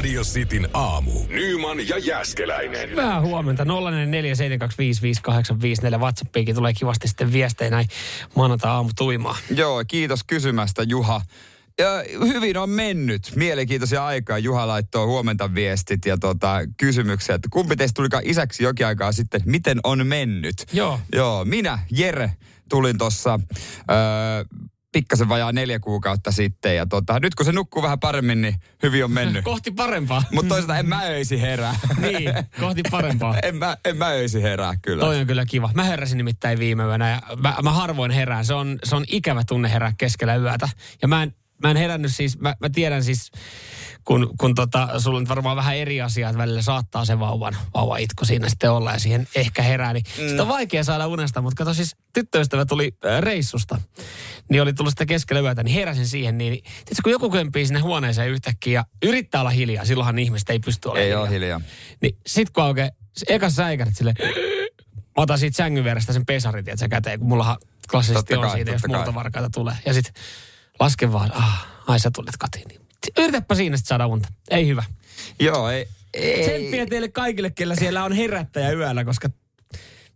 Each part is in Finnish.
Radio Cityn aamu. Nyman ja Jäskeläinen. Hyvää huomenta. 0447255854 WhatsAppiinkin tulee kivasti sitten viestejä näin maanantai aamu tuimaa. Joo, kiitos kysymästä Juha. Ja hyvin on mennyt. Mielenkiintoisia aikaa. Juha laittoi huomenta viestit ja tota, kysymyksiä, että kumpi teistä tulikaan isäksi jokin aikaa sitten, miten on mennyt? Joo. Joo, minä, Jere, tulin tuossa pikkasen vajaa neljä kuukautta sitten. Ja tota, nyt kun se nukkuu vähän paremmin, niin hyvin on mennyt. Kohti parempaa. Mutta toisaalta en mä öisi herää. niin, kohti parempaa. en, mä, en mä öisi herää kyllä. Toi on kyllä kiva. Mä heräsin nimittäin viime yönä ja mä, mä harvoin herään. Se on, se on ikävä tunne herää keskellä yötä. Ja mä en, mä en herännyt siis, mä, mä tiedän siis, kun, kun tota, sulla on varmaan vähän eri asiat välillä saattaa se vauvan, vauva itku siinä sitten olla ja siihen ehkä herää, niin mm. sitä on vaikea saada unesta, mutta kato siis tyttöystävä tuli äh, reissusta, niin oli tullut sitä keskellä yötä, niin heräsin siihen, niin tiedätkö, kun joku kömpii sinne huoneeseen yhtäkkiä ja yrittää olla hiljaa, silloinhan ihmiset ei pysty olemaan Ei hiljaa. ole hiljaa. Niin sit kun aukeaa, eka säikärit sille, mä otan siitä sängyn vierestä sen pesarin, tiedätkö, käteen, kun mullahan klassisesti Totta on kai, siitä, jos totta kai. multavarkaita tulee. Ja sit lasken vaan, ah, ai sä tulit katiin. Niin Yritäpä siinä sit saada unta. Ei hyvä. Joo, ei. ei. Tsemppiä teille kaikille, kellä siellä on herättäjä yöllä, koska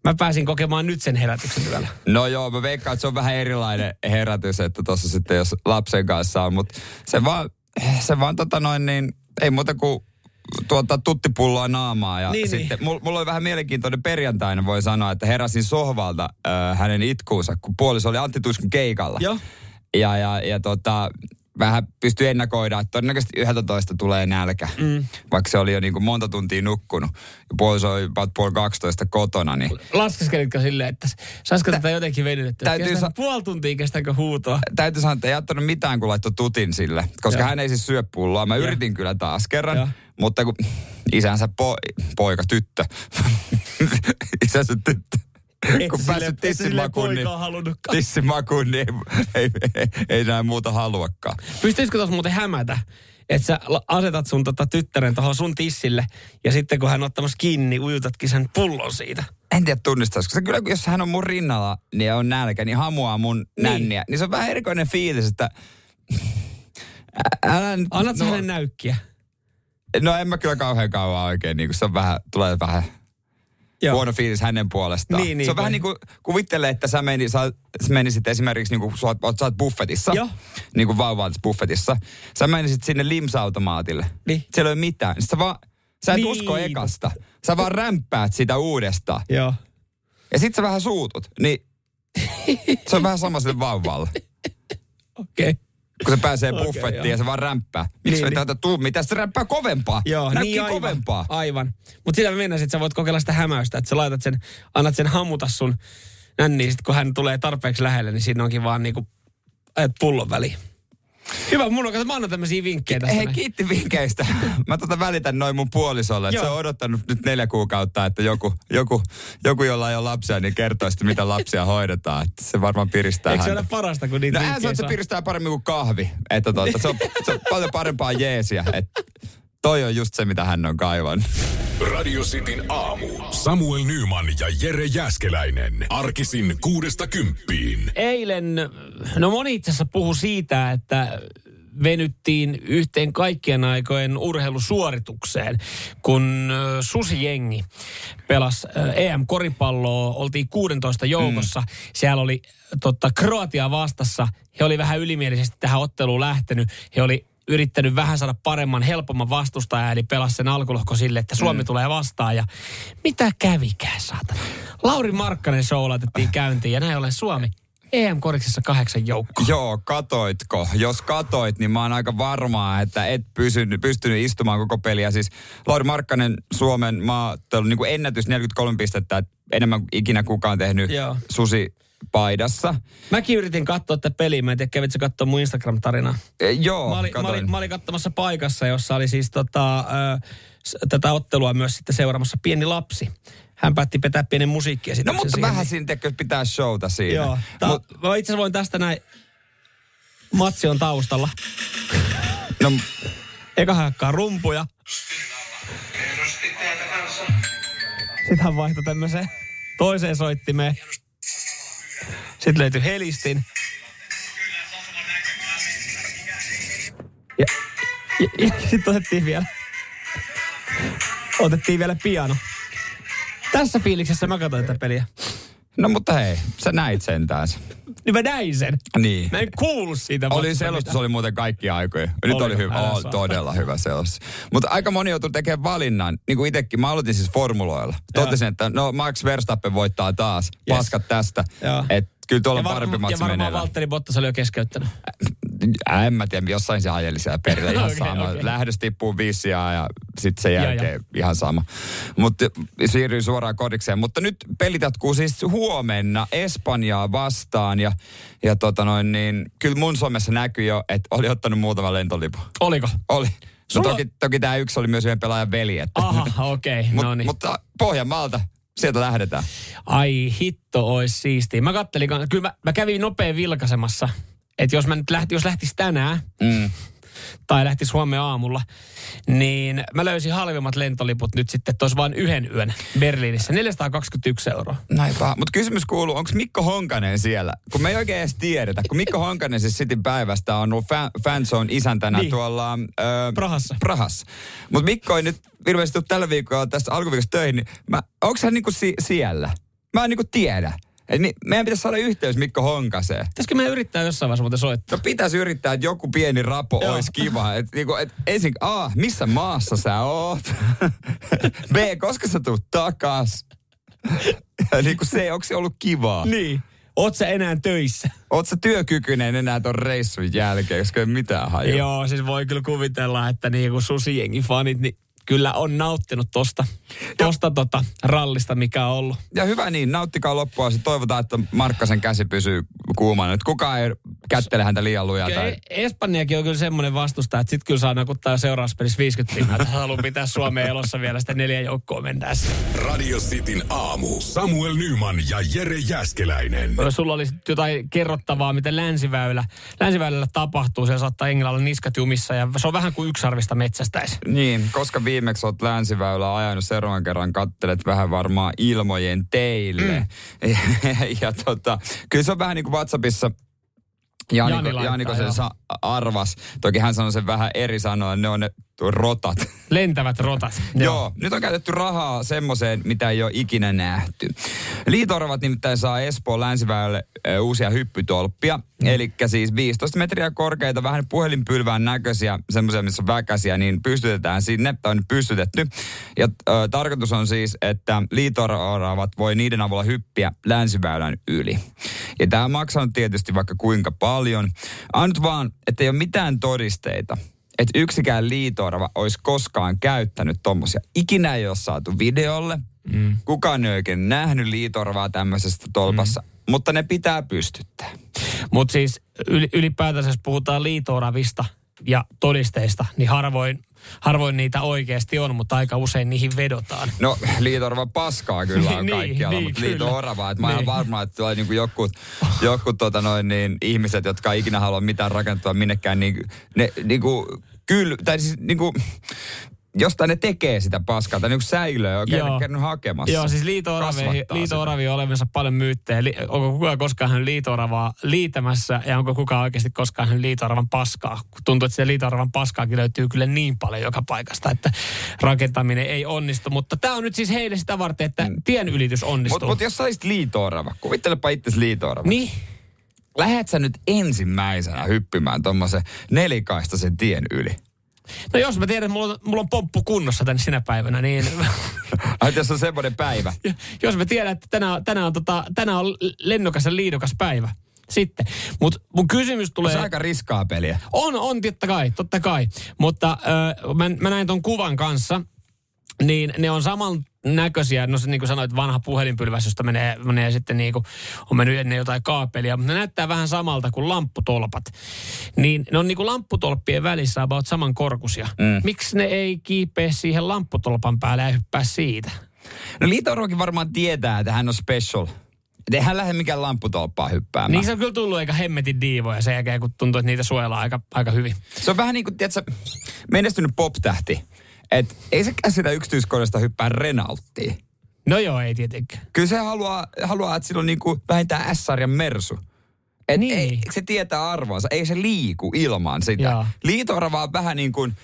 mä pääsin kokemaan nyt sen herätyksen yöllä. No joo, mä veikkaan, että se on vähän erilainen herätys, että tuossa sitten jos lapsen kanssa on, mutta se vaan, se vaan tota noin niin, ei muuta kuin tuota tuttipulloa naamaa. Ja Niin, sitten mulla, mulla oli vähän mielenkiintoinen perjantaina, voi sanoa, että heräsin sohvalta äh, hänen itkuunsa, kun puoliso oli Antti Tuiskun keikalla. Joo. Ja, ja, ja tota, vähän pystyi ennakoida, että todennäköisesti 11 tulee nälkä. Mm. Vaikka se oli jo niin kuin monta tuntia nukkunut. Ja puoliso oli puoli 12 kotona, niin Laskeskelitko silleen, että saisiko tätä jotenkin venytettyä? täytyy sa- puoli tuntia, kestääkö huutoa? täytyy sanoa, että ei ottanut mitään, kun laittoi tutin sille. Koska Joo. hän ei siis syö pulloa. Mä Joo. yritin kyllä taas kerran. Joo. Mutta kun isänsä po- poika, tyttö. isänsä tyttö. Kun päässyt et tissimakuun, niin, tissimakuun, niin ei, ei, ei enää muuta haluakaan. Pystyisikö tuossa muuten hämätä? Että sä asetat sun tota tyttären tuohon sun tissille ja sitten kun hän on ottamassa kiinni, niin ujutatkin sen pullon siitä. En tiedä tunnistaisiko. Se kyllä, jos hän on mun rinnalla niin on nälkä, niin hamuaa mun niin. nänniä. Niin se on vähän erikoinen fiilis, että... Älä nyt, Annat no, hänen näykkiä? no en mä kyllä kauhean kauan oikein, niin kun se on vähän, tulee vähän Joo. huono fiilis hänen puolestaan. Niin, niin, se on vähän kai. niin kuin, kuvittele, että sä, meni, sä, sä menisit esimerkiksi, niin kuin sä, oot- sä oot buffetissa, Joo. niin kuin vauva olisi buffetissa. Sä menisit sinne limsautomaatille. Niin. Siellä ei ole mitään. Sä, vaan, sä et Niin, usko ekasta. Sä vaan rämppäät sitä uudestaan. Joo. Ja sit sä vähän suutut. Niin se on vähän sama sille vauvalle. Okei. Okay. Kun se pääsee buffettiin joo. ja se vaan rämpää. Miksi Niin, niin, tuu mitään? Se rämpää kovempaa. Joo, niin aivan. kovempaa. Aivan. Mutta sitä mä mennään, että sä voit kokeilla sitä hämäystä, että sä laitat sen, annat sen hamuta sun nänniin, sit kun hän tulee tarpeeksi lähelle, niin siinä onkin vaan niinku, ajat pullon väliin. Hyvä, mun on, mä annan tämmöisiä vinkkejä tästä. Hei, kiitti vinkkeistä. Mä tota välitän noin mun puolisolle, että se on odottanut nyt neljä kuukautta, että joku, joku, joku jolla ei ole lapsia, niin kertoo sitten, mitä lapsia hoidetaan. Että se varmaan piristää Eikö se häntä. ole parasta, kun niitä No se saa? piristää paremmin kuin kahvi. Että tuota, se, on, se on paljon parempaa jeesiä. Että toi on just se, mitä hän on kaivannut. Radio Cityn aamu. Samuel Nyman ja Jere Jäskeläinen. Arkisin kuudesta kymppiin. Eilen, no moni itse asiassa puhui siitä, että venyttiin yhteen kaikkien aikojen urheilusuoritukseen, kun Susi-jengi pelasi EM-koripalloa, oltiin 16 joukossa. Mm. Siellä oli totta, Kroatia vastassa. He oli vähän ylimielisesti tähän otteluun lähtenyt. He oli yrittänyt vähän saada paremman, helpomman vastustajan, eli pelasi sen alkulohko sille, että Suomi mm. tulee vastaan. Ja mitä kävikään, saatana? Lauri Markkanen show laitettiin käyntiin, ja näin ollen Suomi EM-koriksessa kahdeksan joukkoa. Joo, katoitko? Jos katoit, niin mä oon aika varmaa, että et pysynyt, pystynyt istumaan koko peliä. Siis Lauri Markkanen Suomen maaottelun niin kuin ennätys 43 pistettä, että enemmän kuin ikinä kukaan tehnyt Joo. susi paidassa. Mäkin yritin katsoa tätä peliä, mä en tiedä, kävitkö katsoa mun Instagram-tarinaa. E, joo, Mä olin, mä, olin, mä olin katsomassa paikassa, jossa oli siis tota, ö, tätä ottelua myös sitten seuraamassa pieni lapsi. hän päätti vetää pienen musiikkia No mutta vähän siinä tekee, pitää showta siinä. Joo. Ta- Mut, Mä itse asiassa voin tästä näin, Matsi on taustalla. no, Eka hakkaa rumpuja. Sitten hän vaihtoi tämmöiseen toiseen soittimeen. Sitten löytyi helistin. Ja, ja, ja sitten otettiin vielä, otettiin vielä piano. Tässä fiiliksessä mä katsoin tätä peliä. No mutta hei, sä näit sentään. Niin mä näin sen. Niin. Mä en kuullut siitä. Oli selostus, mitään. oli muuten kaikki aikoja. Nyt Oliko? oli hyvä, oh, saa. todella hyvä selostus. Mutta aika moni joutui tekemään valinnan, niin kuin itsekin. Mä aloitin siis formuloilla. Totesin, että no Max Verstappen voittaa taas. Yes. Paskat tästä. Että kyllä tuolla on parempi varma, ja matsi varmaan meneillään. Valtteri Bottas oli jo keskeyttänyt. Ää, en mä tiedä, jossain se ajeli siellä perillä ihan okay, sama. Okay. Lähdös tippuu viisi ja sitten sen Ja, jälkeen ja. ihan sama. Mutta siirryin suoraan kodikseen. Mutta nyt pelit jatkuu siis huomenna Espanjaa vastaan ja, ja tota noin niin, kyllä mun somessa näkyy jo, että oli ottanut muutama lentolipun. Oliko? Oli. No Sulla- toki, toki tämä yksi oli myös yhden pelaajan veli. Että. Aha, okei. Okay, Mut, no niin. Mutta Pohjanmaalta, sieltä lähdetään. Ai hitto, ois siistiä. Mä kattelin, kyllä mä, mä kävin nopea vilkaisemassa, että jos mä nyt lähti, jos lähtis tänään, Mm. tai lähtis huomenna aamulla, niin mä löysin halvimmat lentoliput nyt sitten, että vain yhden yön Berliinissä. 421 euroa. Näin paha. Mutta kysymys kuuluu, onko Mikko Honkanen siellä? Kun me ei oikein edes tiedetä. Kun Mikko Honkanen siis Cityn päivästä on ollut fan, fanzone isäntänä Niin. tuolla... Ö, Prahassa. Prahassa. Mutta Mikko ei nyt ilmeisesti tällä viikolla tästä alkuviikosta töihin. Niin onko hän niinku si- siellä? Mä en niinku tiedä. Et ni, meidän pitäisi saada yhteys Mikko Honkaseen. Pitäisikö me yrittää jossain vaiheessa muuten soittaa? No pitäisi yrittää, että joku pieni rapo Joo. olisi kiva. Et, niinku, et ensin, A, missä maassa sä oot? B, koska sä tuut takas? Ja niinku C, onko se ollut kivaa? Niin. Oot sä enää töissä? Oot sä työkykyinen enää ton reissun jälkeen, koska ei mitään hajua? Joo, siis voi kyllä kuvitella, että niinku susijengi fanit, niin kyllä on nauttinut tosta, tosta tota rallista, mikä on ollut. Ja hyvä niin, nauttikaa loppua. Se toivotaan, että Markkasen käsi pysyy kuumana. Nyt kukaan ei kättele häntä liian lujaa. Kyllä Tai... Espanjakin on kyllä semmoinen vastusta, että sit kyllä saa nakuttaa seuraavassa pelissä 50 pinnaa, että haluaa pitää Suomeen elossa vielä sitä neljä joukkoa mennessä. Radio Cityn aamu. Samuel Nyman ja Jere Jäskeläinen. Sulla oli jotain kerrottavaa, mitä länsiväylä, länsiväylällä tapahtuu. Siellä saattaa Englannilla niskat jumissa ja se on vähän kuin yksarvista metsästäisi. Niin, koska viimeksi oot länsiväylä ajanut seuraavan kerran, kattelet vähän varmaan ilmojen teille. Mm. ja tota, kyllä se on vähän niin kuin WhatsAppissa Jani Janiko, laittaa, Janiko sen sa- arvas. Toki hän sanoi sen vähän eri sanoen, ne on ne rotat. Lentävät rotat. Joo, nyt on käytetty rahaa semmoiseen, mitä ei ole ikinä nähty. Liitorvat nimittäin saa Espoon länsiväylälle uusia hyppytolppia. Mm. Eli siis 15 metriä korkeita, vähän puhelinpylvään näköisiä, semmoisia, missä on väkäsiä, niin pystytetään sinne, tai on nyt pystytetty. Ja ö, tarkoitus on siis, että liitoravat voi niiden avulla hyppiä länsiväylän yli. Ja tämä maksaa nyt tietysti vaikka kuinka paljon. Ainut vaan, että ei ole mitään todisteita, että yksikään liitorava olisi koskaan käyttänyt tommosia. Ikinä ei ole saatu videolle. Mm. Kukaan ei oikein nähnyt liitorvaa tämmöisestä tolpassa, mm. mutta ne pitää pystyttää. Mutta siis yl, ylipäätänsä, jos puhutaan liitooravista ja todisteista, niin harvoin, harvoin niitä oikeasti on, mutta aika usein niihin vedotaan. No, liitorva paskaa kyllä on Niin, kaikkialla, niin, mutta kyllä. liito-orava. Että mä oon Niin. varma, että tulee niinku jotkut, jotkut tota noin, niin, ihmiset, jotka ei ikinä halua mitään rakentaa minnekään, niin, ne niinku, kyllä, tai siis niinku, jostain ne tekee sitä paskaa, tai niinku säilöä oikein Joo. käynyt hakemassa. Joo, siis liito-oravia on olemassa paljon myyttejä. Li, onko kukaan koskaan nähnyt liito-oravaa liitämässä ja onko kukaan oikeasti koskaan nähnyt liito-oravan paskaa? Tuntuu, että se liito-oravan paskaakin löytyy kyllä niin paljon joka paikasta, että rakentaminen ei onnistu. Mutta tämä on nyt siis heille sitä varten, että tien ylitys onnistuu. Mutta mut jos sä olisit liito-orava, kuvittelepa itse liito-orava. Niin, Lähet sä nyt ensimmäisenä hyppimään tommosen nelikaistaisen tien yli? No jos mä tiedän, että mulla on, mulla on pomppu kunnossa tänne sinä päivänä, niin Ai, jos on semmoinen päivä. jos mä tiedän, että tänään, tänään, on, tota, tänään on lennokas ja liidokas päivä, sitten. Mutta mun kysymys Se tulee... on aika riskaa peliä. On, on, totta kai, totta kai. Mutta ö, mä, mä näin ton kuvan kanssa, niin ne on saman näköisiä, no se niin kuin sanoit, vanha puhelinpylväs, josta menee, menee sitten niin kuin, on mennyt ennen jotain kaapelia, mutta ne näyttää vähän samalta kuin lampputolpat. Niin ne on niin kuin lampputolppien välissä about saman korkuisia. Mm. Miksi ne ei kiipeä siihen lampputolpan päälle ja hyppää siitä? No Liito varmaan tietää, että hän on special. Että hän lähde mikään lampputolppaa hyppäämään. Niin se on kyllä tullut aika hemmetin diivoja sen jälkeen, kun tuntuu, että niitä suojellaan aika, aika hyvin. Se on vähän niin kuin, tiedätkö, menestynyt pop-tähti. Että ei se sitä yksityiskohdasta hyppää Renaulttiin. No joo, ei tietenkään. Kyllä se haluaa, haluaa että sillä on niin kuin vähintään S-sarjan mersu. Et Niin. ei, se tietää arvonsa, ei se liiku ilman sitä. Joo. Liito-orava on vähän niin kuin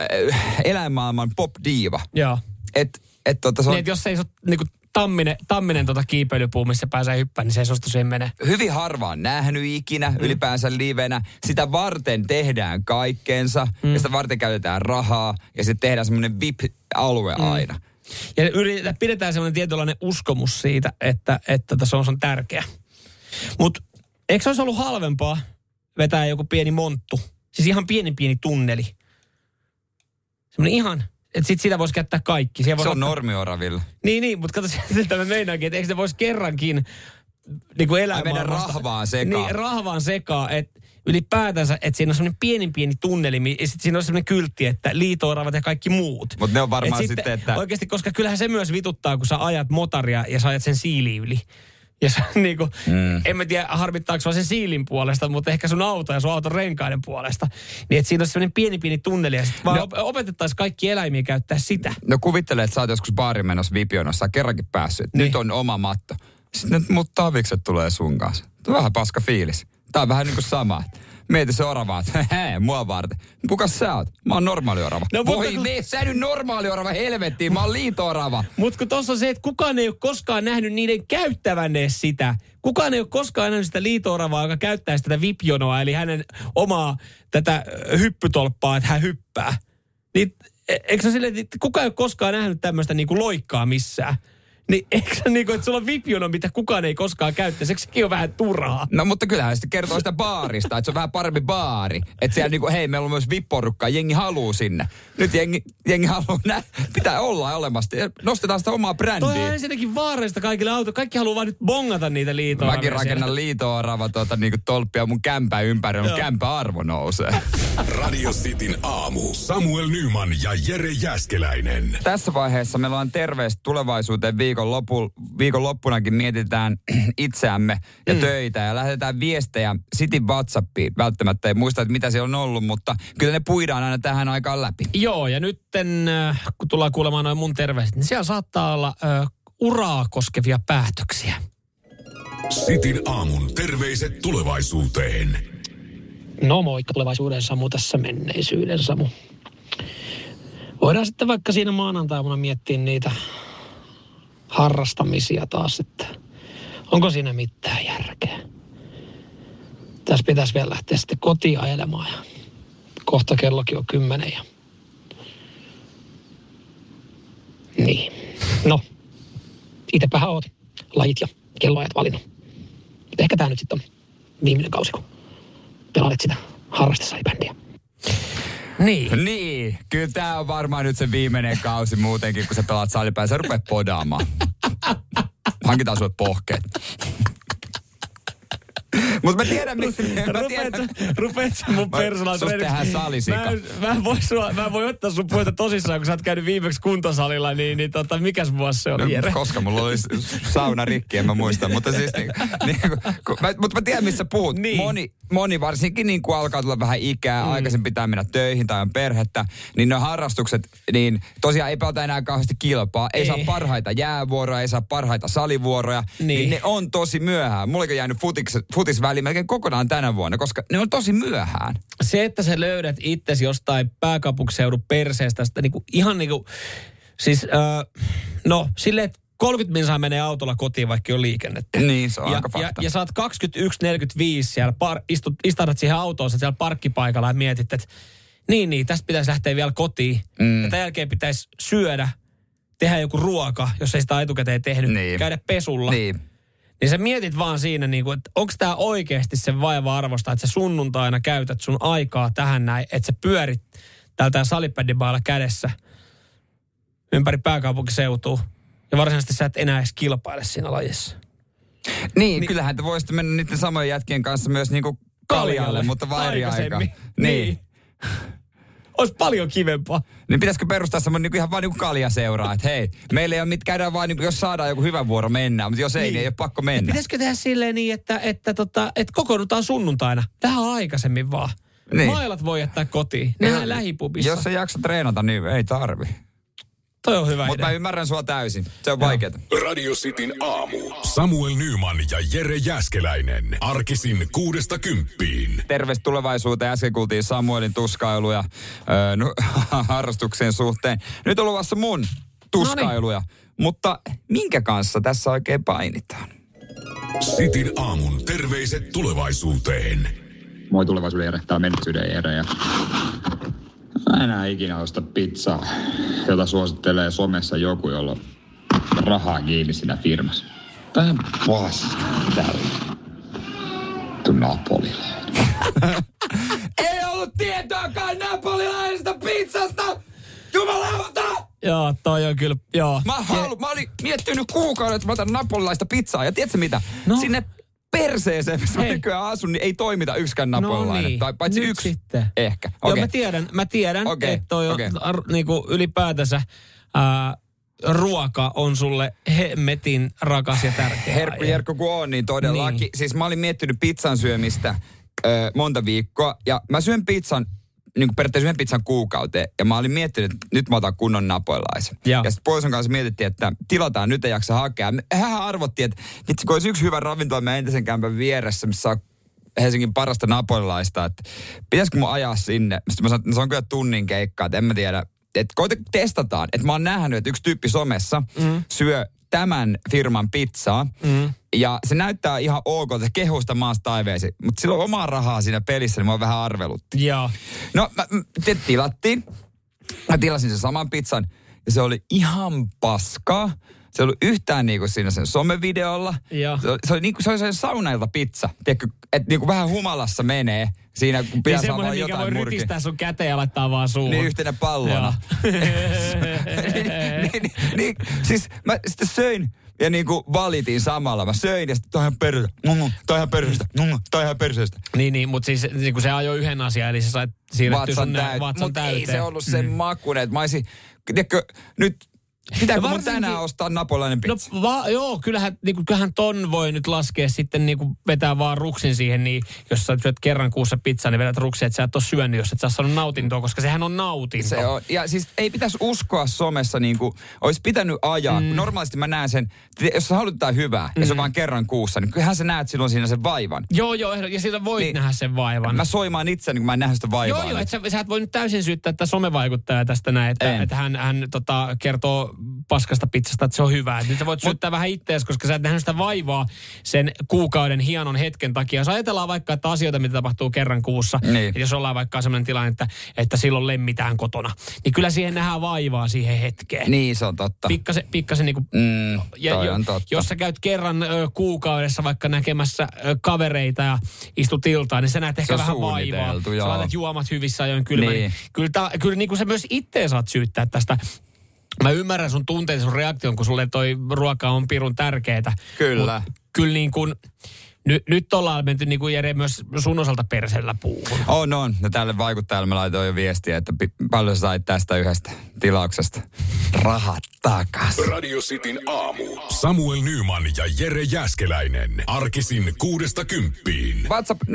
äh, eläinmaailman pop-diiva. Joo. Et, et tota, se on Niin, jos ei se ole niinku tamminen, tamminen tota kiipeilypuu, missä pääsee hyppään, niin se ei suostu siihen menee. hyvin harvaan nähnyt ikinä, mm. ylipäänsä livenä. Sitä varten tehdään kaikkeensa mm. ja sitä varten käytetään rahaa ja sitten tehdään semmoinen VIP-alue mm. aina. Ja yritetään, pidetään semmoinen tietynlainen uskomus siitä, että, että tota, se on, se on tärkeä. Mutta eikö se olisi ollut halvempaa vetää joku pieni monttu? Siis ihan pieni pieni tunneli. Semmoinen ihan, että sit sitä voisi käyttää kaikki. Siellä Se voi on ottaa- normioravilla. Niin, niin, mutta kato, sitä mä meinaankin, että eikö se voisi kerrankin niin kuin Ai mennä rahvaan sekaan. Niin, rahvaan sekaan, että ylipäätänsä, että siinä on semmoinen pieni pieni tunneli, ja sitten siinä on semmoinen kyltti, että liitooravat ja kaikki muut. Mutta ne on varmaan Et sitten, että... Oikeasti, koska kyllähän se myös vituttaa, kun sä ajat motaria ja sä ajat sen siili yli. Ja sä niinku, mm. en mä tiedä harmittaako sua sen siilin puolesta, mutta ehkä sun auto ja sun auton renkaiden puolesta. Niin että siinä on semmoinen pieni pieni tunneli ja sit vaan No. op- opetettaisiin kaikki eläimiä käyttää sitä. No kuvittele, että sä oot joskus baarin menossa vipionossa, kerrankin päässyt. Niin. Niin. Nyt on oma matto. Sitten mut tavikset tulee sun kanssa. Vähän paska fiilis. Tää on vähän niin kuin sama. Mieti se orava, että hei, mua varten. Kuka sä oot? Mä oon normaali orava. No, mutta Voi kun- me, sä nyt normaali orava helvettiin, mä oon liito-orava. Mutta kun tuossa on se, että kukaan ei ole koskaan nähnyt niiden käyttävän edes sitä. Kukaan ei ole koskaan nähnyt sitä liitooravaa, joka käyttää sitä vipjonoa, eli hänen omaa tätä hyppytolppaa, että hän hyppää. Niin, e- eikö se silleen, että kukaan ei ole koskaan nähnyt tämmöistä niinku loikkaa missään? Niin eikö se niinku, että sulla on vipjono, mitä kukaan ei koskaan käyttäisi? Eikö sekin ole vähän turhaa? No mutta kyllähän se kertoo sitä baarista, että se on vähän parempi baari. Että siellä niinku, hei, meillä on myös vipporukkaa, jengi haluu sinne. Nyt jengi, jengi haluu nä, pitää olla olemassa. Nostetaan sitä omaa Toi on brändiä. ensinnäkin vaarallista kaikille auto. Kaikki haluaa vaan nyt bongata niitä liitoa. Mäkin rakennan liito-orava tuota, niinku tolppia mun kämpän ympärillä, mun Joo. kämpän arvo nousee. Radio Cityn aamu. Samuel Nyman ja Jere Jäskeläinen. Tässä vaiheessa meillä on terveistä tulevaisuuteen viikon, lopu, viikon loppunakin mietitään itseämme ja mm. töitä ja lähetetään viestejä Sitin WhatsAppiin. Välttämättä ei muista, että mitä siellä on ollut, mutta kyllä ne puidaan aina tähän aikaan läpi. Joo, ja nytten, äh, kun tullaan kuulemaan noin mun terveiset, niin siellä saattaa olla äh, uraa koskevia päätöksiä. Sitin aamun terveiset tulevaisuuteen. No moikka tulevaisuuden Samu tässä menneisyyden Samu. Voidaan sitten vaikka siinä maanantaina miettiä niitä harrastamisia taas, että onko siinä mitään järkeä. Tässä pitäisi vielä lähteä sitten kotiin ajelemaan ja kohta kellokin on kymmenen ja... Niin. No, itsepähän oot lajit ja kelloajat valinnut. Ehkä tämä nyt sitten on viimeinen kausi, kun pelailet sitä harrastesalibändiä. Niin. Niin, kyllä tämä on varmaan nyt se viimeinen kausi muutenkin, kun sä pelaat salipää. Sä rupeat podaamaan. Hankitaan sulle pohkeet. Mutta mä tiedän, miksi... Mä tiedän, sä- rupeat sä mun Mä- personal susta traineriksi. tehdään salisika. Mä, en- mä, en voi sua, mä voi ottaa sun puhetta tosissaan, kun sä oot käynyt viimeksi kuntosalilla, niin, niin tota, mikäs vuosi se oli? No, koska mulla oli sauna rikki, en mä muista. Mutta siis, niin, niin, kun, mä, mutta mä tiedän, missä puhut. Niin. Moni, moni varsinkin niin kun alkaa tulla vähän ikää, mm. aikaisin pitää mennä töihin tai on perhettä, niin ne harrastukset, niin tosiaan ei pelata enää kauheasti kilpaa. Ei, Ei. saa parhaita jäävuoroja, ei saa parhaita salivuoroja. Niin. Niin. ne on tosi myöhään. Mulla on jäänyt futis, futisväliin melkein kokonaan tänä vuonna, koska ne on tosi myöhään. se, että sä löydät itsesi jostain pääkaupunkiseudun perseestä, sitä niinku, ihan niinku, siis äh, no silleen, että 30 minsaa menee autolla kotiin, vaikka on liikennettä. Niin, se on ja, aika ja, fakta. ja sä oot 21.45 siellä, par, istut, istahdat siihen autoon sä siellä parkkipaikalla ja mietit, että niin, niin, tästä pitäisi lähteä vielä kotiin. Mm. Ja tämän jälkeen pitäisi syödä, tehdä joku ruoka, jos ei sitä etukäteen tehnyt, Niin. käydä pesulla. Niin. Niin sä mietit vaan siinä, niin kuin, että onko tämä oikeasti se vaiva arvosta, että sä sunnuntaina käytät sun aikaa tähän näin, että sä pyörit tältä salipädibailla kädessä ympäri pääkaupunkiseutua. Ja varsinaisesti sä et enää edes kilpaile siinä lajissa. Niin, niin, kyllähän te voisitte mennä niiden samojen jätkien kanssa myös niinku kaljalle, mutta vaan eri aikaa. Aikaisemmin. Niin. Olisi paljon kivempaa. Niin pitäisikö perustaa semmoinen niinku ihan vaan niinku kaljaseuraa, että hei, meillä ei ole mitään, käydään vaan, niinku, jos saadaan joku hyvä vuoro mennä, mutta jos ei, niin, niin ei ole pakko Ja mennä. pitäisikö tehdä silleen niin, että, että, tota, että kokoonnutaan sunnuntaina vähän aikaisemmin vaan. Niin. Niin. Mailat voi jättää kotiin. Nehän lähipubissa. Jos ei jaksa treenata, niin ei tarvi. Toi on hyvä Mutta idea. mä ymmärrän sua täysin. Se on vaikeaa. Radio Cityn aamu. Samuel Nyman ja Jere Jäskeläinen. Arkisin kuudesta kymppiin. Terveys tulevaisuuteen. Äsken kuultiin Samuelin tuskailuja öö, no, harrastuksen suhteen. Nyt on luvassa mun tuskailuja. Mutta minkä kanssa tässä oikein painitaan? Cityn aamun terveiset tulevaisuuteen. moi tulevaisuuden Jere, tää on menneisyyden Jere ja mä enää ikinä osta pizzaa, jota suosittelee somessa joku, jolla on rahaa kiinni siinä firmassa. Vähän paska tällä. Tu Napolille. Ei ollut tietoakaan napolilaisesta pizzasta! Jumalauta! Joo, toi on kyllä, joo. Mä, halu, mä olin miettinyt kuukauden, että mä otan napolilaista pizzaa. Ja tiedätkö mitä? No. Sinne perseeseen, missä Hei. nykyään asun, niin ei toimita yksikään napolilainen. No niin, Tai paitsi nyt yksi. sitten. Ehkä. Joo, Okei. mä tiedän, mä tiedän Okei, että toi on okei. ar, niinku ylipäätänsä ää, ruoka on sulle hemmetin rakas ja tärkeä. Herkku aihe. Jerkku kun on, niin todellakin. Niin. Siis mä olin miettinyt pizzan syömistä ö, monta viikkoa. Ja mä syön pizzan, niin kuin periaatteessa yhden pizzan kuukauteen. Ja mä olin miettinyt, että nyt mä otan kunnon napolilaisen. Joo. Ja sitten puolison kanssa mietittiin, että tilataan, nyt ei jaksa hakea. Hän arvotti, että vitsi, kun olisi yksi hyvä ravintola meidän entisen kämpän vieressä, missä on Helsingin parasta napolilaista, että pitäisikö mun ajaa sinne? Sitten mä sanoin, että se on kyllä tunnin keikkaa, että en mä tiedä. Että koita, testataan. Että mä oon nähnyt, että yksi tyyppi somessa mm. syö tämän firman pizzaa. Mm. Ja se näyttää ihan ok, että sitä maasta taiveesi. Mutta sillä on omaa rahaa siinä pelissä, niin mä oon vähän arvelutti. Joo. No, mä, te tilattiin. Mä tilasin sen saman pizzan. Ja se oli ihan paskaa. Se ei ollut yhtään niinku siinä sen somevideolla. Joo. Se oli, se oli, niinku, se oli se saunailta pizza. Tiedätkö, että niinku vähän humalassa menee siinä, kun Niin pitää saada semmoinen, vaan mikä voi jotain murkia. rytistää sun käteen ja laittaa vaan suuhun. Niin yhtenä pallona. niin, niin, niin, niin, siis mä sitten söin ja niinku valitin samalla. Mä söin ja sitten toi ihan perseestä. Mm, toi ihan perseestä. Mm, toi ihan perseestä. Niin, niin mutta siis niin kun se ajoi yhden asian, eli sä sait siirrettyä Vatsan sun täyt. vatsan Mutta täyteen. ei se ollut sen mm. makuinen, että mä olisin, tiedätkö, nyt, pitääkö mun tänään ostaa napolainen No pizza? va, joo, kyllähän, niin kuin, kyllähän ton voi nyt laskea sitten niin kuin vetää vaan ruksin siihen, niin jos sä syöt kerran kuussa pizzaa, niin vedät ruksia, että sä et ole syönyt, jos et sä saanut nautintoa, koska sehän on nautinto. Se on, ja siis ei pitäisi uskoa somessa niin kuin, olisi pitänyt ajaa. Mm. Normaalisti mä näen sen, jos sä haluat jotain hyvää, mm. ja se on vaan kerran kuussa, niin kyllähän sä näet silloin siinä sen vaivan. Joo, joo, ja siitä voit Niin. nähdä sen vaivan. Mä soimaan itseäni, kun mä en nähnyt sitä vaivaa. Joo, joo, että sä, sä et voi nyt täysin syyttää tätä somevaikuttajaa tästä näin, että, En. että hän, hän tota, kertoo paskasta pizzasta, että se on hyvä. Et nyt sä voit syyttää vähän ittees, koska sä et nähnyt sitä vaivaa sen kuukauden hienon hetken takia. Jos ajatellaan vaikka, että asioita, mitä tapahtuu kerran kuussa, Niin. että jos ollaan vaikka sellainen tilanne, että, että silloin lemmitään kotona, niin kyllä siihen nähdään vaivaa siihen hetkeen. Niin, se on totta. Pikkasen, pikkasen niin kuin Mm, ja jo- on totta. Jos sä käyt kerran ö, kuukaudessa vaikka näkemässä ö, kavereita ja istut iltaan, niin sä näet ehkä vähän vaivaa. suunniteltu, Sä joo. laitat juomat hyvissä ajoin kylmä. Niin. Niin. Kyllä, tää, kyllä niin kuin sä myös itse saat syyttää tästä. Mä ymmärrän sun tunteet, sun reaktion, kun sulle toi ruoka on pirun tärkeetä. Kyllä. Mut kyllä niin kuin, nyt, nyt ollaan menty niin kuin Jere myös sun osalta persellä puuhun. On, on. Ja tälle vaikuttajalle mä laitoin jo viestiä, että pi- paljon sait tästä yhdestä tilauksesta. Rahat takas. Radio Cityn aamu. Samuel Nyman ja Jere Jäskeläinen. Arkisin kuudesta kymppiin. WhatsApp 0447255854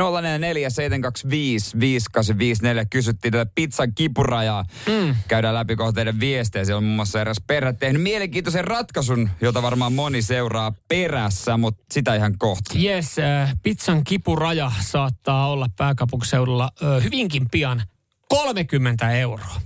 kysyttiin tätä pizzan kipurajaa. Mm. Käydään läpi kohta teidän viestejä. Siellä on muun muassa eräs perhe tehnyt mielenkiintoisen ratkaisun, jota varmaan moni seuraa perässä, mutta sitä ihan kohta. Yes, äh, pizzan kipuraja saattaa olla pääkaupunkiseudulla äh, hyvinkin pian 30 euroa.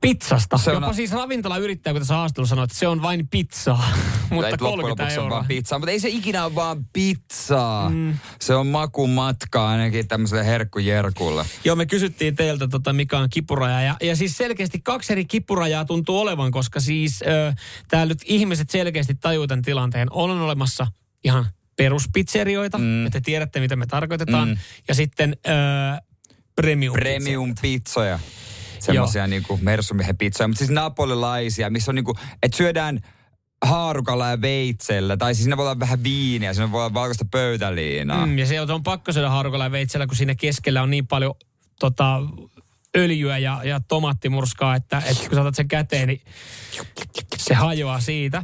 Pizzasta. Se on- Jopa siis ravintolayrittäjä, kun tässä haastattelussa sanoi, että se on vain pizzaa, mutta Ei, loppujen 30 lopuksi on euroa. vaan pizzaa, mutta ei se ikinä ole vaan pizzaa. Mm. Se on makumatka ainakin tämmöiselle herkkujerkulle. Joo, me kysyttiin teiltä, tota, mikä on kipuraja. Ja, ja siis selkeästi kaksi eri kipurajaa tuntuu olevan, koska siis äh, täällä nyt ihmiset selkeästi tajuu tämän tilanteen. On olemassa ihan peruspizzerioita, mm. että te tiedätte, mitä me tarkoitetaan. Mm. Ja sitten äh, premium Premium pizzoja. Semmoisia niinku mersumiehen pizzoja, mutta siis napolilaisia, missä on niinku, että syödään haarukalla ja veitsellä, tai siis siinä voi olla vähän viiniä, siinä voi olla valkoista pöytäliinaa. Mm, ja se on pakko syödä haarukalla ja veitsellä, kun siinä keskellä on niin paljon tota, öljyä ja, ja tomaattimurskaa, että, että kun saatat sen käteen, niin se hajoaa siitä.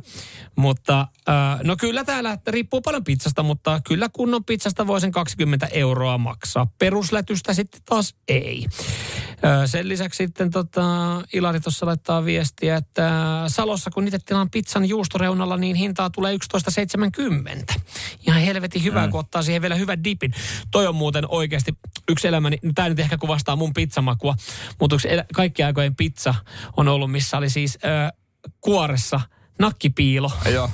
Mutta äh, no kyllä täällä riippuu paljon pizzasta, mutta kyllä kunnon pizzasta voi sen 20 euroa maksaa. Peruslätystä sitten taas ei. Sen lisäksi sitten tota, Ilari tuossa laittaa viestiä, että Salossa kun itse tilaan pizzan juustoreunalla, niin hintaa tulee 11,70. Ihan helvetin hyvää, mm. kun ottaa siihen vielä hyvän dipin. Toi on muuten oikeasti yksi elämäni, no tämä nyt ehkä kuvastaa mun pizzamakua, mutta yksi elä, kaikki aikojen pizza on ollut, missä oli siis äh, kuoressa nakkipiilo. Joo.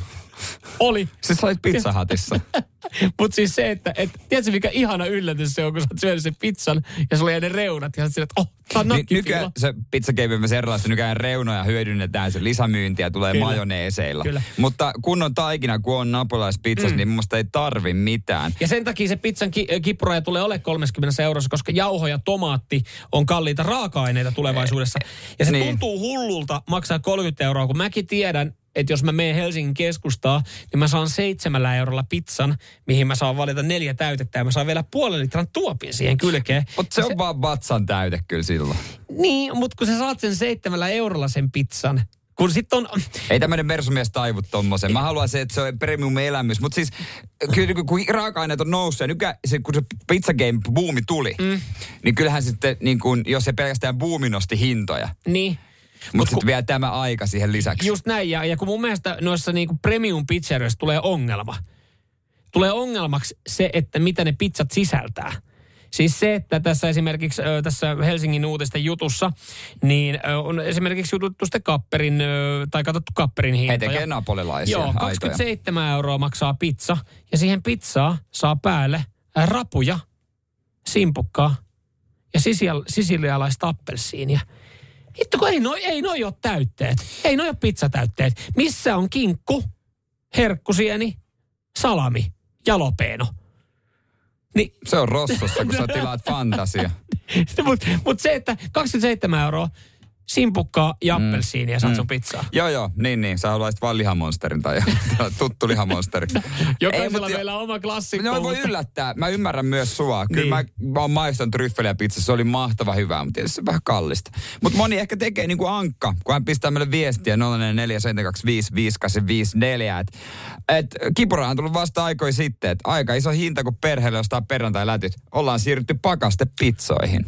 Oli. Siis olit pizzahatissa. Mutta siis se, että et, tiedätkö mikä ihana yllätys se on, kun sä oot syönyt sen pizzan ja sulla jää ne reunat ja sä sille, että oh, tää on nakkipiilo. nykyään se pizzakeippi on erilaista. Nykyään reunoja hyödynnetään, se lisämyyntiä tulee Kyllä. majoneeseilla. Kyllä. Mutta kunnon taikina, kun on napolaispizzas, mm. niin mielestä ei tarvi mitään. Ja sen takia se pizzan ki- kippuraja tulee ole 30 eurossa, koska jauho ja tomaatti on kalliita raaka-aineita tulevaisuudessa. Ja se Niin. tuntuu hullulta maksaa 30 euroa, kun mäkin tiedän, että jos mä menen Helsingin keskustaa, niin mä saan seitsemällä eurolla pizzan, mihin mä saan valita neljä täytettä ja mä saan vielä puolen litran tuopin siihen kylkeen. Mutta se on vaan vatsan täyte kyllä silloin. Niin, mutta kun sä saat sen seitsemällä eurolla sen pizzan, kun sitten on... Ei tämmöinen mersumies taivu tommosen. Mä haluaisin, että se on premium elämys. Mutta siis kyllä kun- kun raaka-aineet on noussut ja nykä, se, kun se pizza game buumi tuli, mm. niin kyllähän sitten, niin kun, jos se pelkästään buumi nosti hintoja, Niin. Mutta Mut sitten vielä tämä aika siihen lisäksi. Just näin, ja, ja kun mun mielestä noissa niinku premium pizzeroissa tulee ongelma. Tulee ongelmaksi se, että mitä ne pizzat sisältää. Siis se, että tässä esimerkiksi tässä Helsingin uutisten jutussa, niin on esimerkiksi jututtu sitten kapperin, tai katsottu kapperin He hintoja. tekee napolilaisia Joo, aitoja. 27 euroa maksaa pizza, ja siihen pizzaa saa päälle ä, rapuja, simpukkaa ja sisilialaista appelsiinia. Hitto kun ei noi, ei noi ole täytteet. Ei noi ole pizzatäytteet. Missä on kinkku, herkkusieni, salami, jalopeeno? Niin, Se on rossossa, kun sä tilaat fantasia. mutta mut se, että 27 euroa simpukkaa ja appelsiinia saat sun pizzaa. Joo, joo, niin, niin. Sä haluaisit vaan lihamonsterin tai tuttu lihamonsteri. Jokaisella mut- meillä on oma klassikko. No voi yllättää. Mä ymmärrän myös sua. Kyllä Niin. mä, mä oon maistanut tryffeliä pizza. Se oli mahtava hyvää, mutta tietysti se on vähän kallista. Mutta moni ehkä tekee niin kuin Ankka, kun hän pistää meille viestiä 0447255854. Että et, kipura on tullut vasta aikoja sitten. Että aika iso hinta, kun perheelle ostaa perjantai-lätyt. Ollaan siirrytty pakastepizzoihin.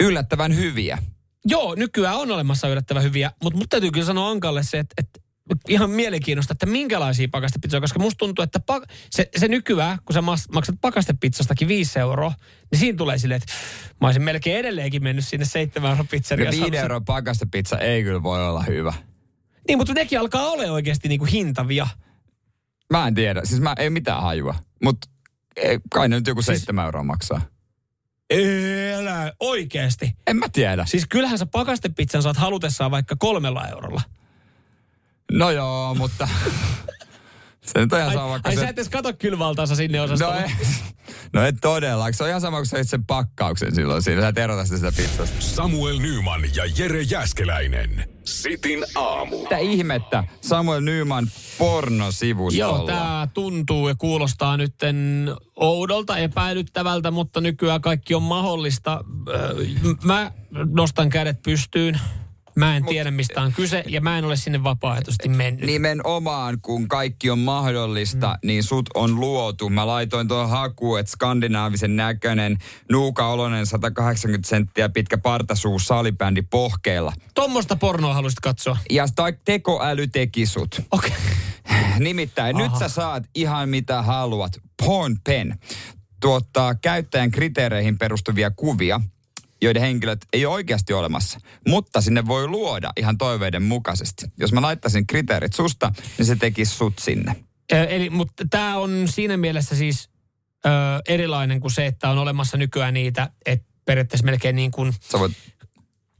Yllättävän hyviä. Joo, nykyään on olemassa yllättävän hyviä, mutta mut täytyy kyllä sanoa Ankalle se, että, että ihan mielenkiinnosta, että minkälaisia pakastepizzoja, koska musta tuntuu, että pa- se, se nykyään, kun sä maksat pakastepizzastakin 5 euroa, niin siinä tulee silleen, että mä olisin melkein edelleenkin mennyt sinne 7 euron Ja pizzeriaan. viiden euron pakastepizza ei kyllä voi olla hyvä. Niin, mutta nekin alkaa olla oikeasti niinku hintavia. Mä en tiedä. Siis mä ei mitään hajua. Mutta kai ne nyt joku Siis- seitsemän euroa maksaa. Älä, oikeasti. En mä tiedä. Siis kyllähän sä pakastepizzan saat halutessaan vaikka kolmella eurolla. No joo, mutta... se nyt on ihan Ai, sama, vaikka ai se... sä et edes kato kylvaltaansa sinne No osastolle. ei, no ei todella. Se on ihan sama, kun sä sen pakkauksen silloin siinä. Sä et erota sitä, sitä pizzasta. Samuel Nyman ja Jere Jäskeläinen. Sitin aamu. Mitä ihmettä Samuel Nyman pornosivustolla? Joo, tämä tuntuu ja kuulostaa nytten oudolta, epäilyttävältä, mutta nykyään kaikki on mahdollista. Mä nostan kädet pystyyn. Mä en tiedä, mistä on kyse, ja mä en ole sinne vapaaehtoisesti mennyt. Nimenomaan, kun kaikki on mahdollista, mm. niin sut on luotu. Mä laitoin tuon haku, että skandinaavisen näköinen, nuukaoloinen 180 senttiä pitkä partasuu salibändi pohkeilla. Tuommoista pornoa haluaisit katsoa. Ja tekoäly teki sut. Okei. Nimittäin Aha. nyt sä saat ihan mitä haluat. Porn Pen tuottaa käyttäjän kriteereihin perustuvia kuvia, joiden henkilöt ei ole oikeasti olemassa. Mutta sinne voi luoda ihan toiveiden mukaisesti. Jos mä laittaisin kriteerit susta, niin se tekisi sut sinne. Eli, mutta tämä on siinä mielessä siis ö, erilainen kuin se, että on olemassa nykyään niitä, että periaatteessa melkein niin kuin Sä voit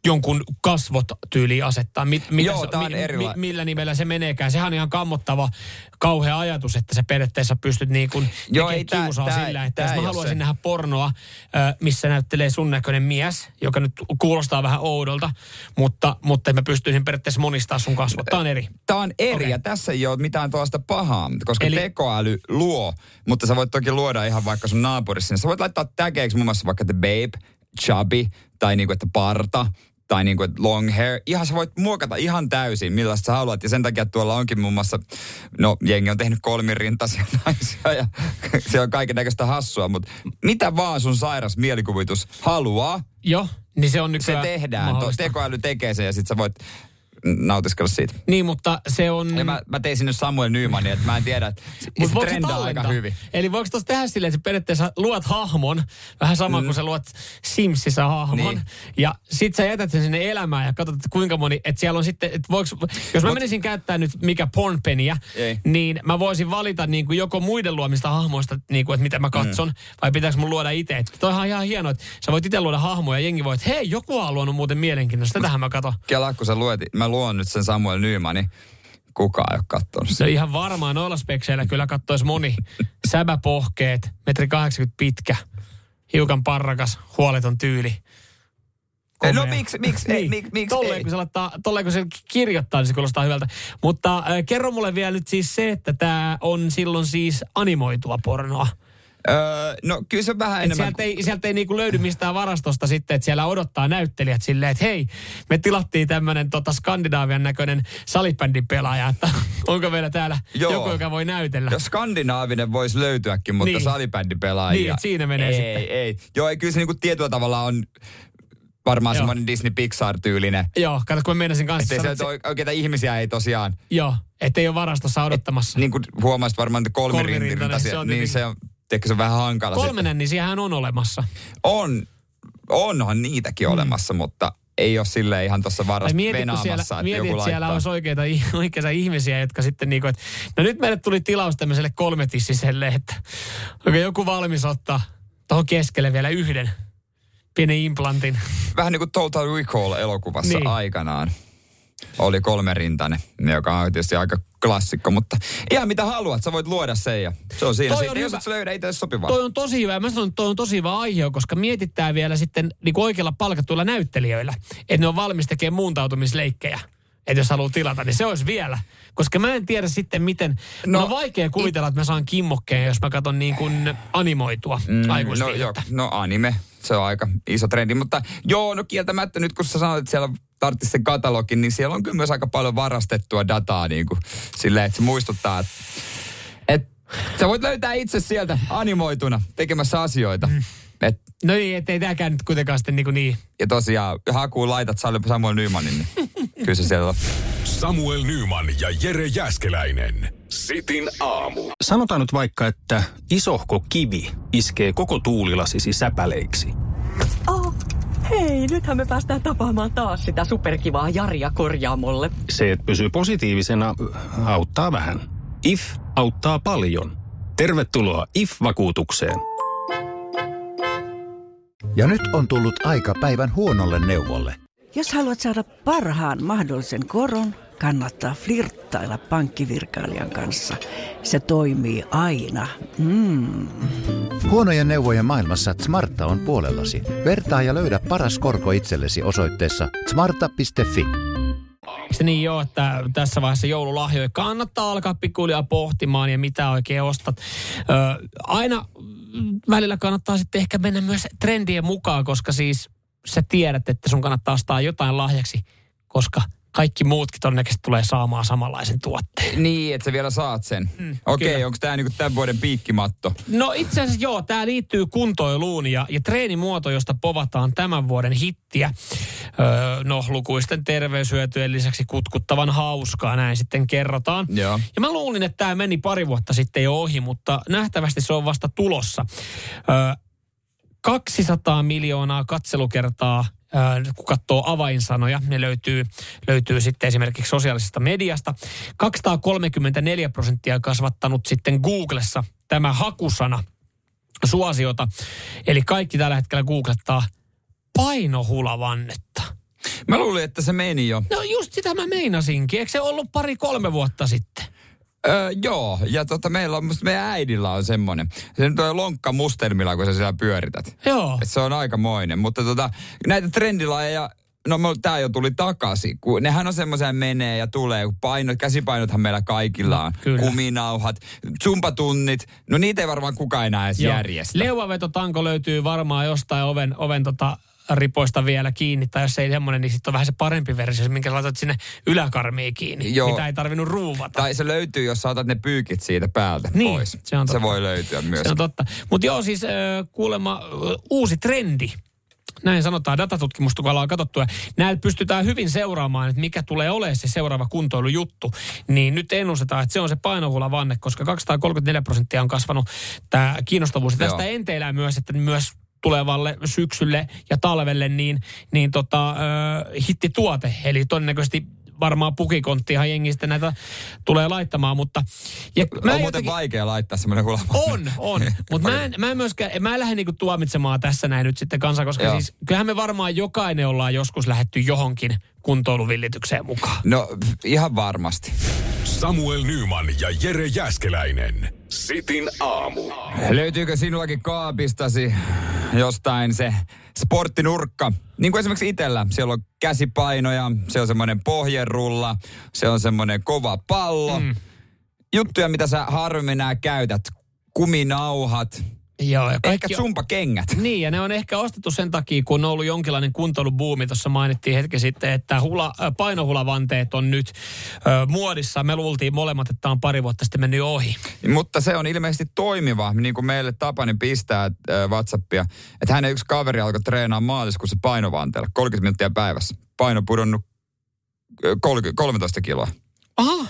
jonkun kasvot tyyliin asettaa. Mit, mitä Joo, se- tää on erila- millä nimellä se meneekään. Sehän on ihan kammottava, kauhea ajatus, että sä periaatteessa pystyt niin kuin Joo, ei tää- kiusaa tää- sillä, että tää jos mä haluaisin se. nähdä pornoa, missä näyttelee sun näköinen mies, joka nyt kuulostaa vähän oudolta, mutta, mutta mä pystyisin periaatteessa monistaa sun kasvot. Tämä on eri. Tämä on eri Okei. ja tässä ei ole mitään tuosta pahaa, koska Eli- tekoäly luo, mutta sä voit toki luoda ihan vaikka sun naapurissa. Sä voit laittaa täkeiksi muun muassa vaikka The Babe, chubby tai niinku, että parta tai niinku, että long hair. Ihan sä voit muokata ihan täysin, millaista sä haluat. Ja sen takia tuolla onkin muun muassa, no jengi on tehnyt kolmirintaisia naisia ja se on kaiken näköistä hassua, mutta mitä vaan sun sairas mielikuvitus haluaa, Joo, niin se on se nykyään tehdään. Tuo mahdollista. tekoäly tekee sen ja sit sä voit nautiskella siitä. Niin, mutta se on... Ja mä, mä tein sinne Samuel Nymanin, että mä en tiedä, että se se trendaa aika hyvin. Eli voiko tuossa tehdä silleen, että sä periaatteessa luot hahmon, vähän sama mm. kuin sä luot Simsissä hahmon, Niin. niin. ja sit sä jätät sen sinne elämään ja katsot, että kuinka moni, että siellä on sitten, että voiko, jos mä Mut- menisin käyttää nyt mikä pornpeniä, Ei. niin mä voisin valita niin kuin joko muiden luomista hahmoista, niin kuin, että mitä mä katson, mm. vai pitääkö mun luoda itse. Että Toihan on ihan hienoa, että sä voit itse luoda hahmoja ja jengi voi, että hei, joku on luonut muuten mielenkiintoista, tätähän mä katon. Kela, kun sä luet, mä luon nyt sen Samuel Nymanin, kukaan ei ole sitä. on ihan varmaan noilla spekseillä kyllä kattois moni. Säbäpohkeet, metri 80 pitkä, hiukan parrakas, huoleton tyyli. No Komea. miksi- miksi- ei, mik- miksi tolleen, ei? kun se laittaa, tolleen kun se kirjoittaa, niin se kuulostaa hyvältä. Mutta äh, kerro mulle vielä nyt siis se, että tämä on silloin siis animoitua pornoa. Öö, no kyllä se vähän Et enemmän... sieltä ei, sieltä ei niinku löydy mistään varastosta sitten, että siellä odottaa näyttelijät silleen, että hei, me tilattiin tämmöinen tota Skandinaavian näköinen salibändin pelaaja, että onko meillä täällä Joo. joku, joka voi näytellä. Jos skandinaavinen voisi löytyäkin, mutta Niin. niin. salibändipelaajia. Niin, et siinä menee ei, sitten. Ei, ei. Joo, ei, kyllä se niinku tietyllä tavalla on varmaan semmoinen Disney Pixar-tyylinen. Joo, kato kun mä meinasin kanssa se, että että oikeita ihmisiä ei tosiaan, Joo, ettei ole varastossa odottamassa. niin kuin huomasit varmaan, että kolmirintaisia, se on niin tietenkin- se on, tiedätkö, se on vähän hankala. Kolmenen, niin siihenhän on olemassa. On, onhan niitäkin mm. olemassa, mutta ei ole sille ihan tuossa Ai varasta mietit, venaamassa, siellä, että mietit, joku että siellä olisi oikeita, oikeita ihmisiä, jotka sitten niinku, että no nyt meille tuli tilaus tämmöiselle kolmetissiselle, että onko joku valmis ottaa tuohon keskelle vielä yhden pienen implantin. Vähän niin kuin Total Recall-elokuvassa Niin. aikanaan. Oli kolmerintainen, joka on tietysti aika klassikko, mutta ihan mitä haluat, sä voit luoda sen ja se on siinä. Toi on jos et löydä itse sopivaa. Toi on tosi hyvä. Mä sanon, että toi on tosi hyvä aihe, koska mietittää vielä sitten niin oikealla palkatuilla näyttelijöillä, että ne on valmis tekemään muuntautumisleikkejä. Että jos haluaa tilata, niin se olisi vielä. Koska mä en tiedä sitten miten... No, on vaikea kuvitella, että mä saan kimmokkeen, jos mä katson niin kuin animoitua mm, no, aikuisviihdettä. no anime, se on aika iso trendi. Mutta joo, no kieltämättä nyt kun sä sanoit, että siellä tarvitsisi sen katalogin, niin siellä on kyllä myös aika paljon varastettua dataa niin kuin, silleen, että se muistuttaa, että, että sä voit löytää itse sieltä animoituna tekemässä asioita. Mm. Et, No niin, ettei tämäkään nyt kuitenkaan sitten niin, kuin niin. ja tosiaan, hakuun laitat Samuel Nymanin, niin kyllä se siellä on. Samuel Nyman ja Jere Jäskeläinen. Sitin aamu. Sanotaan nyt vaikka, että isohko kivi iskee koko tuulilasisi säpäleiksi. Oh, hei, nythän me päästään tapaamaan taas sitä superkivaa Jaria korjaamolle. Se, että pysyy positiivisena, auttaa vähän. IF auttaa paljon. Tervetuloa IF-vakuutukseen. Ja nyt on tullut aika päivän huonolle neuvolle. Jos haluat saada parhaan mahdollisen koron, kannattaa flirttailla pankkivirkailijan kanssa. Se toimii aina. Mm. Huonojen neuvojen maailmassa Smarta on puolellasi. Vertaa ja löydä paras korko itsellesi osoitteessa smarta.fi. Se niin joo, että tässä vaiheessa joululahjoja kannattaa alkaa pikkuhiljaa pohtimaan ja mitä oikein ostat. Ö, aina välillä kannattaa sitten ehkä mennä myös trendien mukaan, koska siis sä tiedät, että sun kannattaa ostaa jotain lahjaksi, koska kaikki muutkin todennäköisesti tulee saamaan samanlaisen tuotteen. Niin, että sä vielä saat sen. Mm, Okei, okay, onko tämä niinku tämän vuoden piikkimatto? No itse asiassa joo, tämä liittyy kuntoiluun ja, ja treenimuoto, josta povataan tämän vuoden hittiä. Öö, no lukuisten terveyshyötyjen lisäksi kutkuttavan hauskaa, näin sitten kerrotaan. Joo. Ja mä luulin, että tämä meni pari vuotta sitten jo ohi, mutta nähtävästi se on vasta tulossa. Öö, 200 miljoonaa katselukertaa, kun katsoo avainsanoja, ne löytyy, löytyy sitten esimerkiksi sosiaalisesta mediasta. 234 prosenttia kasvattanut sitten Googlessa tämä hakusana suosiota. Eli kaikki tällä hetkellä googlettaa painohulavannetta. Mä luulin, että se meni jo. No just sitä mä meinasinkin. Eikö se ollut pari-kolme vuotta sitten? Öö, joo, ja tota, meillä on, musta meidän äidillä on semmoinen. Se nyt on lonkka mustelmilla, kun sä siellä pyörität. Joo. Et se on aikamoinen. Mutta tota, näitä trendilajeja no tää jo tuli takaisin. Kun nehän on semmoisia menee ja tulee. kun Painot, käsipainothan meillä kaikilla on. kyllä. Kuminauhat, zumpatunnit. No niitä ei varmaan kukaan enää edes Joo. järjestä. Leuvavetotanko löytyy varmaan jostain oven, oven tota ripoista vielä kiinni, tai jos ei semmoinen, niin sitten on vähän se parempi versio, minkä laitat sinne yläkarmiin kiinni, Joo. mitä ei tarvinnut ruuvata. Tai se löytyy, jos saatat ne pyykit siitä päältä Niin, pois. se on totta. se voi löytyä myös. Se on totta. Mutta joo, siis kuulemma uusi trendi. Näin sanotaan datatutkimusta, kun ollaan katsottu. Ja näillä pystytään hyvin seuraamaan, että mikä tulee olemaan se seuraava kuntoilujuttu. Niin nyt ennustetaan, että se on se painohulavanne, koska 234 prosenttia on kasvanut tämä kiinnostavuus. Ja tästä enteilää myös, että myös tulevalle syksylle ja talvelle niin, niin tota, äh, hittituote. Eli todennäköisesti varmaan pukikonttihan jengi sitten näitä tulee laittamaan, mutta... Ja on mä muuten jotenkin- vaikea laittaa semmoinen hulavanne. on, on. Mutta mä en, mä en myöskään, mä en lähde niinku tuomitsemaan tässä näin nyt sitten kanssa, koska Joo. siis kyllähän me varmaan jokainen ollaan joskus lähetty johonkin kuntoiluvillitykseen mukaan. No ihan varmasti. Samuel Nyman ja Jere Jäskeläinen. Sitin aamu. Löytyykö sinullakin kaapistasi jostain se sporttinurkka? Niin kuin esimerkiksi itsellä. Siellä on käsipainoja, se on semmoinen pohjerulla, se on semmoinen kova pallo. Mm. Juttuja, mitä sä harvemmin nää käytät. Kuminauhat, Joo, ja ehkä kaikki on, zumpakengät. niin, ja ne on ehkä ostettu sen takia, kun on ollut jonkinlainen kuntoilubuumi. Tuossa mainittiin hetki sitten, että hula, äh, painohulavanteet on nyt ö, muodissa. Me luultiin molemmat, että tämä on pari vuotta sitten mennyt ohi. Mutta se on ilmeisesti toimiva, niin kuin meille Tapani pistää äh, Whatsappia, että hänen yksi kaveri alkoi treenaa maaliskuussa painovanteella 30 minuuttia päivässä. Paino pudonnut äh, 30, 13 kiloa. Aha,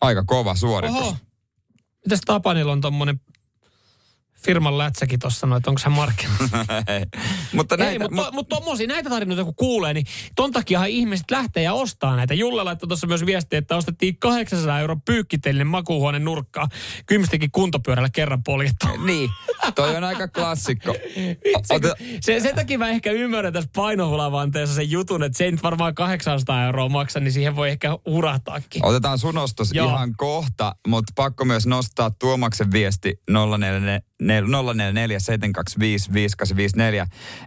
Aika kova suoritus. oho. Mitäs Tapanilla on tommonen firman lätsäkin tuossa, no, että onko hän markkinoissa? mutta Ei, näitä, mutta, mutta tommosia näitä tarinoita kun kuulee, niin ton takiahan ihmiset lähtee ja ostaa näitä. Julle laittoi tuossa myös viestiä, että ostettiin 800 euron pyykkitellinen makuuhuoneen nurkkaa. Kymmistäkin kuntopyörällä kerran poljettu. Niin, toi on aika klassikko. Vitsi, kun- se, sen takia mä ehkä ymmärrän tässä painohulavanteessa sen jutun, että se ei nyt varmaan 800 euroa maksa, niin siihen voi ehkä hurahtaakin. Otetaan sun ostos Joo. ihan kohta, mutta pakko myös nostaa Tuomaksen viesti 044 725 5854,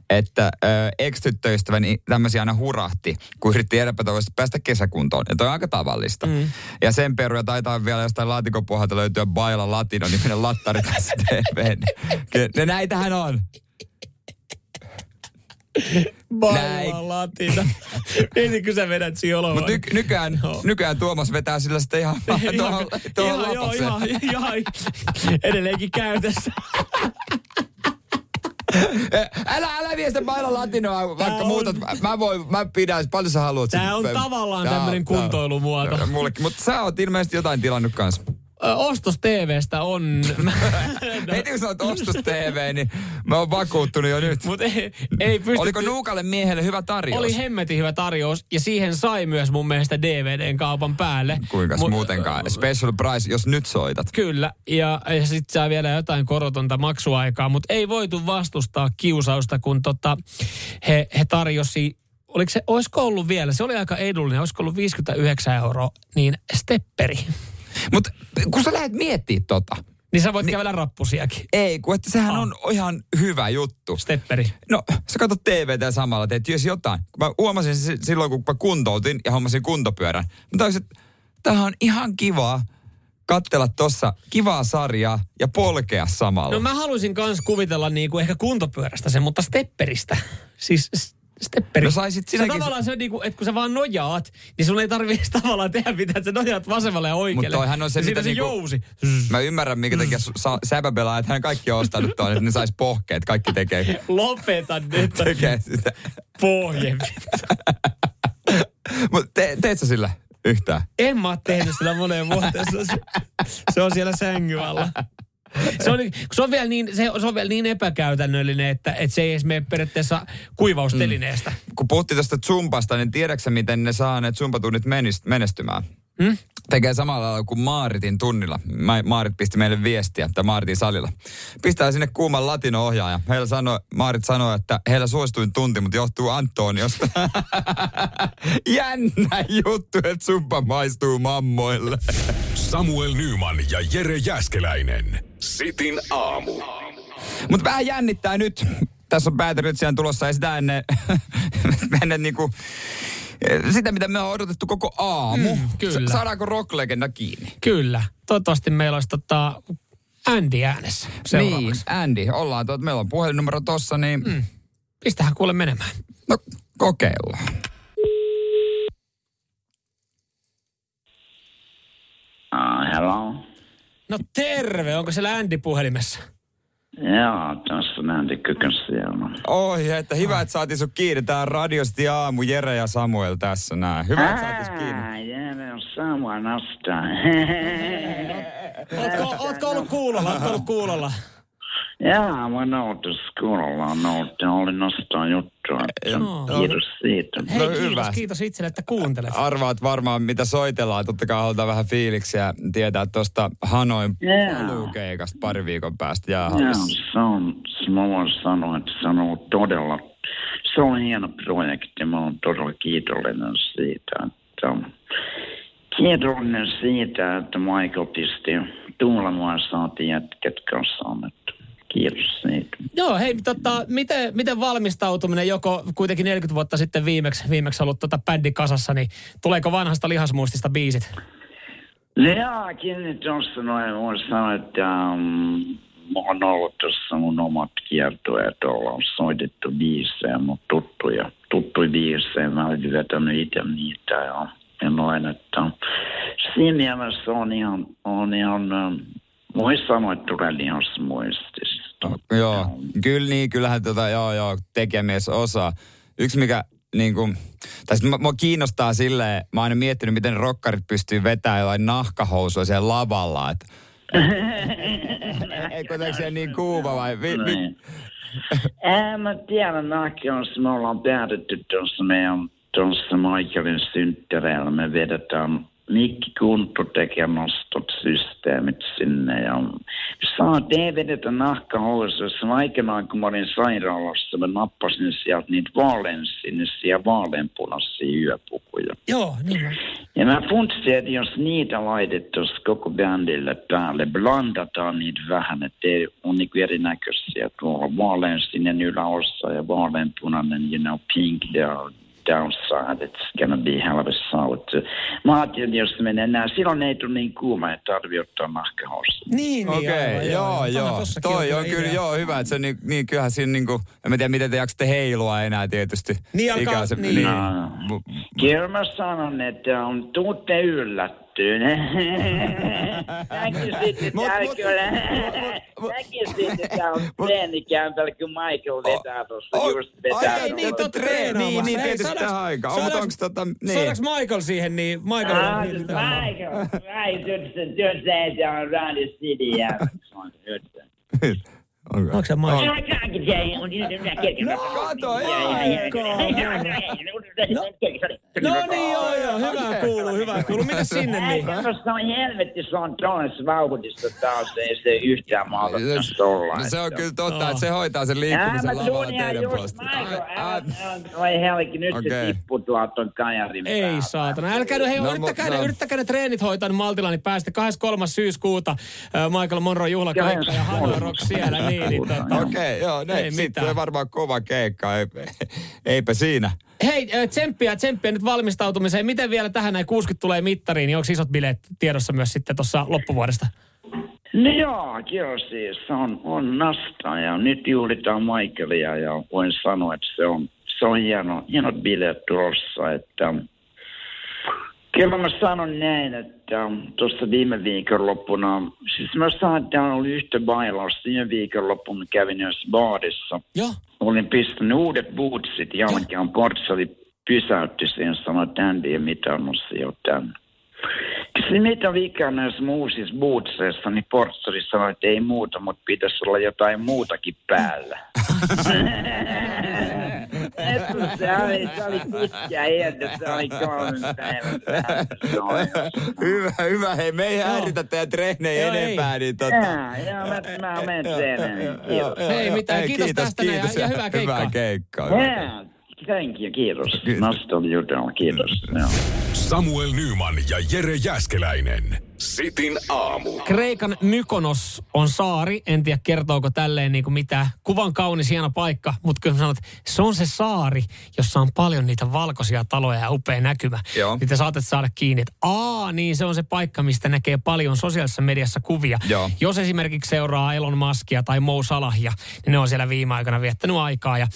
että ö, ex-tyttöystäväni tämmöisiä aina hurahti, kun yritti epätoivoisesti päästä kesäkuntoon. Ja toi on aika tavallista. Mm. Ja sen peruja taitaa vielä jostain laatikon pohjalta löytyä Baila Latino niminen lattari tässä TV. Ja näitähän on. Baila latina. Mietitkö sä vedät sioloa? Mutta ny- nykyään, Joo. nykyään Tuomas vetää sillä sitten ihan tuohon tuohon ihan, joo, ihan, ihan, edelleenkin käytössä. Älä, älä vie sitä Baila Latinoa, vaikka on- muuta. Mä, voin, mä pidän, paljon sä haluat. Tää on tavallaan Tää on- tämmönen kuntoilumuoto. Mullekin, mutta sä oot ilmeisesti jotain tilannut kanssa. Ostos TVstä on... Heti kun sä oot ostos TV, niin mä oon vakuuttunut jo nyt. Mutta ei, ei pystytty... Oliko nuukalle miehelle hyvä tarjous? Oli hemmetin hyvä tarjous ja siihen sai myös mun mielestä DVDn kaupan päälle. Kuinkas Mut- muutenkaan? Special price, jos nyt soitat. Kyllä, ja, ja sitten saa vielä jotain korotonta maksuaikaa, mutta ei voitu vastustaa kiusausta, kun tota, he, he tarjosi, oliko se, olisiko ollut vielä, se oli aika edullinen, olisiko ollut 59 euroa, niin stepperi. Mutta kun sä lähdet miettimään tota, Niin sä voit niin, kävellä rappusiakin. ei, kun että sehän Ah. on ihan hyvä juttu. Stepperi. No, sä katsot TVtä samalla teet jos jotain. Kun Mä huomasin silloin, kun mä kuntoutin ja hommasin kuntopyörän. Mä tajusin, että tämähän on ihan kivaa katsella tossa kivaa sarjaa ja polkea samalla. No mä haluaisin kans kuvitella niinku ehkä kuntopyörästä sen, mutta stepperistä. Siis stepperi. No saisit se sinäkin- tavallaan se on niinku, että kun sä vaan nojaat, niin sun ei tarvitse tavallaan tehdä mitään, että sä nojaat vasemmalle ja oikealle. Mutta toihan on se, ja mitä se niinku- jousi. Mä ymmärrän, minkä takia sa- säpäpelaa, että hän kaikki on ostanut tuon, että ne sais pohkeet. Kaikki tekee, Lopeta nyt tekee sitä. pohje. Mutta te, teet sä sillä yhtään? En mä oo tehnyt sitä moneen vuoteen. Se on, se on siellä sängyn alla. Se on, se on, vielä niin, se, se on vielä niin epäkäytännöllinen, että, että se ei edes mene periaatteessa kuivaustelineestä. Kun puhuttiin tästä Zumpasta, niin tiedätkö miten ne saa ne Zumpatunnit menis- menestymään? Hmm? Tekee samalla lailla kuin Maaritin tunnilla. Ma- Maarit pisti meille viestiä, tai Maaritin salilla. Pistää sinne kuuman latino-ohjaaja. Heillä sanoi, Maarit sanoi, että heillä suosituin tunti, mutta johtuu Antoniosta. Jännä juttu, että Zumpa maistuu mammoille. Samuel Nyman ja Jere Jäskeläinen. Sitin aamu. Mutta vähän jännittää nyt. tässä on päätelytsiään tulossa ja sitä ennen, ennen niinku, sitä, mitä me on odotettu koko aamu. Mm, kyllä. Sa- Saadaanko rocklegenda kiinni? Kyllä. Toivottavasti meillä olisi tota Andy äänessä Niin, seuraavaksi. Andy, ollaan tuot, meillä on puhelinnumero tossa, niin Mm. Pistähän kuule menemään. no kokeillaan. No terve, onko siellä Andy puhelimessa? Joo, tässä on Andy Kykön siellä. Oi, että hyvä, että saatiin sun kiinni. Tää on radiosti aamu, Jere ja Samuel tässä näin. Hyvä, että saatiin kiinni. Ah, Jere on nasta. Ootko, ootko ollut kuulolla? Ootko ollut kuulolla? Joo, mä noutin skuulla, noutin, oli nostaa juttua. Joo. Kiitos siitä. Hei, No kiitos, hyvä. kiitos itselle, että kuuntelet. Arvaat varmaan, mitä soitellaan. Totta kai halutaan vähän fiiliksiä tietää tuosta Hanoin Joo. paluukeikasta pari viikon päästä Joo, jäähallissa. se on, se mä voin sanoa, että se on ollut todella, se on hieno projekti. Mä oon todella kiitollinen siitä, että kiitollinen siitä, että Michael pisti tuulemaan saatiin jätket kasaan. Että kiitos siitä. Joo, hei, tota, miten, miten valmistautuminen, joko kuitenkin 40 vuotta sitten viimeksi, viimeksi ollut tota bändi kasassa, niin tuleeko vanhasta lihasmuistista biisit? Jaakin tuossa noin voin sanoa, että um, mulla on ollut tuossa mun omat kiertueet, ollaan soitettu biisejä, mun tuttuja, tuttuja biisejä. Mä olen vetänyt itse niitä ja, ja noin, että siinä mielessä on ihan, on ihan um, voi sanoa, että tulee lihasmuistista. Joo, kyllä niin, kyllähän tota, joo, joo, tekijämies osaa. Yksi mikä niin kuin, tai sit mä- mua kiinnostaa silleen, mä oon aina miettinyt, miten rokkarit pystyy vetämään jotain nahkahousua siellä lavalla, että ei kuitenkaan siellä niin kuuma vai? Vi, vi, Niin. Ää, mä tiedän, Nakionssa me ollaan päädytty tuossa meidän tuossa Michaelin synttäreillä. Me vedetään Mikki Kunttu nostot systeemit sinne ja saat ei vedetä nahkahousuissa. Aikanaan kun mä olin sairaalassa, mä nappasin sieltä niitä vaaleansinisiä vaaleanpunaisia yöpukuja. Joo, niin on. Ja mä funtsin, että jos niitä laitettaisiin koko bändille päälle, blandataan niitä vähän, että ole niin erinäköisiä. Tuolla on vaaleansininen yläossa ja vaaleanpunainen, you know, pink down, downside. It's gonna be hell of a sound. Mä ajattelin, että jos se menee näin, silloin ei tule niin kuuma, että tarvii ottaa nahkahousuja. Niin, niin Okei, okay, joo, joo. Tossakin Toi on kyllä, idea. joo, hyvä, että se niin, niin kyllähän siinä niinku, en mä tiedä, miten te jaksatte heilua enää tietysti. Niin alkaa- niin. niin. No. Kyllä mä sanon, että on tuutte yllättynyt. Näkisit, Mut- että mut- kyllä. että on treenikämpällä, kun Michael vetää tuossa Oh, just vetää. ai, niin, totta Treenaamassa. Niin, niin, tietysti tähän aikaan. On, mutta tota- niin. Saadaanko Michael siihen, niin Michael... Ah, niin, niin, Michael. Du säger att jag har Radio City igen. Onko? Onko se där killen. Kato, No niin, joo, joo, hyvä kuuluu, hyvä kuuluu. Mitä sinne niin? Minusta on helvetti, se on taas vauhdista taas, ei se yhtään mahdollista olla. No se on kyllä totta, että se hoitaa sen liikkumisen lavalla teidän puolesta. Ai. oi helki, nyt se tippuu tuolta ton kajarin Ei saatana. Älkää nyt, hei, No, yrittäkää, ne, no. yrittäkää ne treenit hoitaa niin maltilla, niin päästä 23. syyskuuta äh, Michael Monroe juhlakaikka ja Hanoi Rock siellä. Niin, niin, tota, Okei, joo, ne, Ei sitten varmaan kova keikka, ei, eipä siinä. Hei, tsemppiä, tsemppiä nyt valmistautumiseen. Miten vielä tähän näin 60 tulee mittariin, niin onko isot bileet tiedossa myös sitten tuossa loppuvuodesta? No joo, kyllä siis on, on nasta ja nyt juhlitaan Michaelia ja voin sanoa, että se on, se on hieno, hienot bileet tulossa, että Kyllä mä sanon näin, että tuossa viime viikonloppuna, siis mä on ollut yhtä bailausta. Viime viikonloppuna kävin yhdessä baarissa. Joo. Olin pistänyt uudet bootsit jalkaan. Portsali pysäytti siihen ja sanoi, että Andy ei mitään mun jo tänne. Kysyin, mitä vikaa näissä mun uusissa bootseissa, niin portsari sanoi, että ei muuta, mutta pitäisi olla jotain muutakin päällä. Se oli, se oli pitkä se oli Hyvä, hyvä. Hei, me ei häiritä teidän treenejä enempää, niin tota... Jaa, joo, mä, mä menen treeneen. Kiitos. Ei mitään, kiitos tästä ja- ja hyvää keikkaa. Hyvää keikkaa. Thank you, kiitos. Noston jutella, kiitos. Joo. Samuel Nyman ja Jere Jäskeläinen. Sitin aamu. Kreikan Mykonos on saari. En tiedä kertooko tälleen niin kuin mitä. Kuvan kaunis hieno paikka, mutta kyllä että se on se saari, jossa on paljon niitä valkoisia taloja ja upea näkymä. Joo. Te saatte saada kiinni, että aa, niin se on se paikka, mistä näkee paljon sosiaalisessa mediassa kuvia. Joo. Jos esimerkiksi seuraa Elon Muskia tai Mo Salahia, niin ne on siellä viime aikoina viettänyt aikaa. Ja,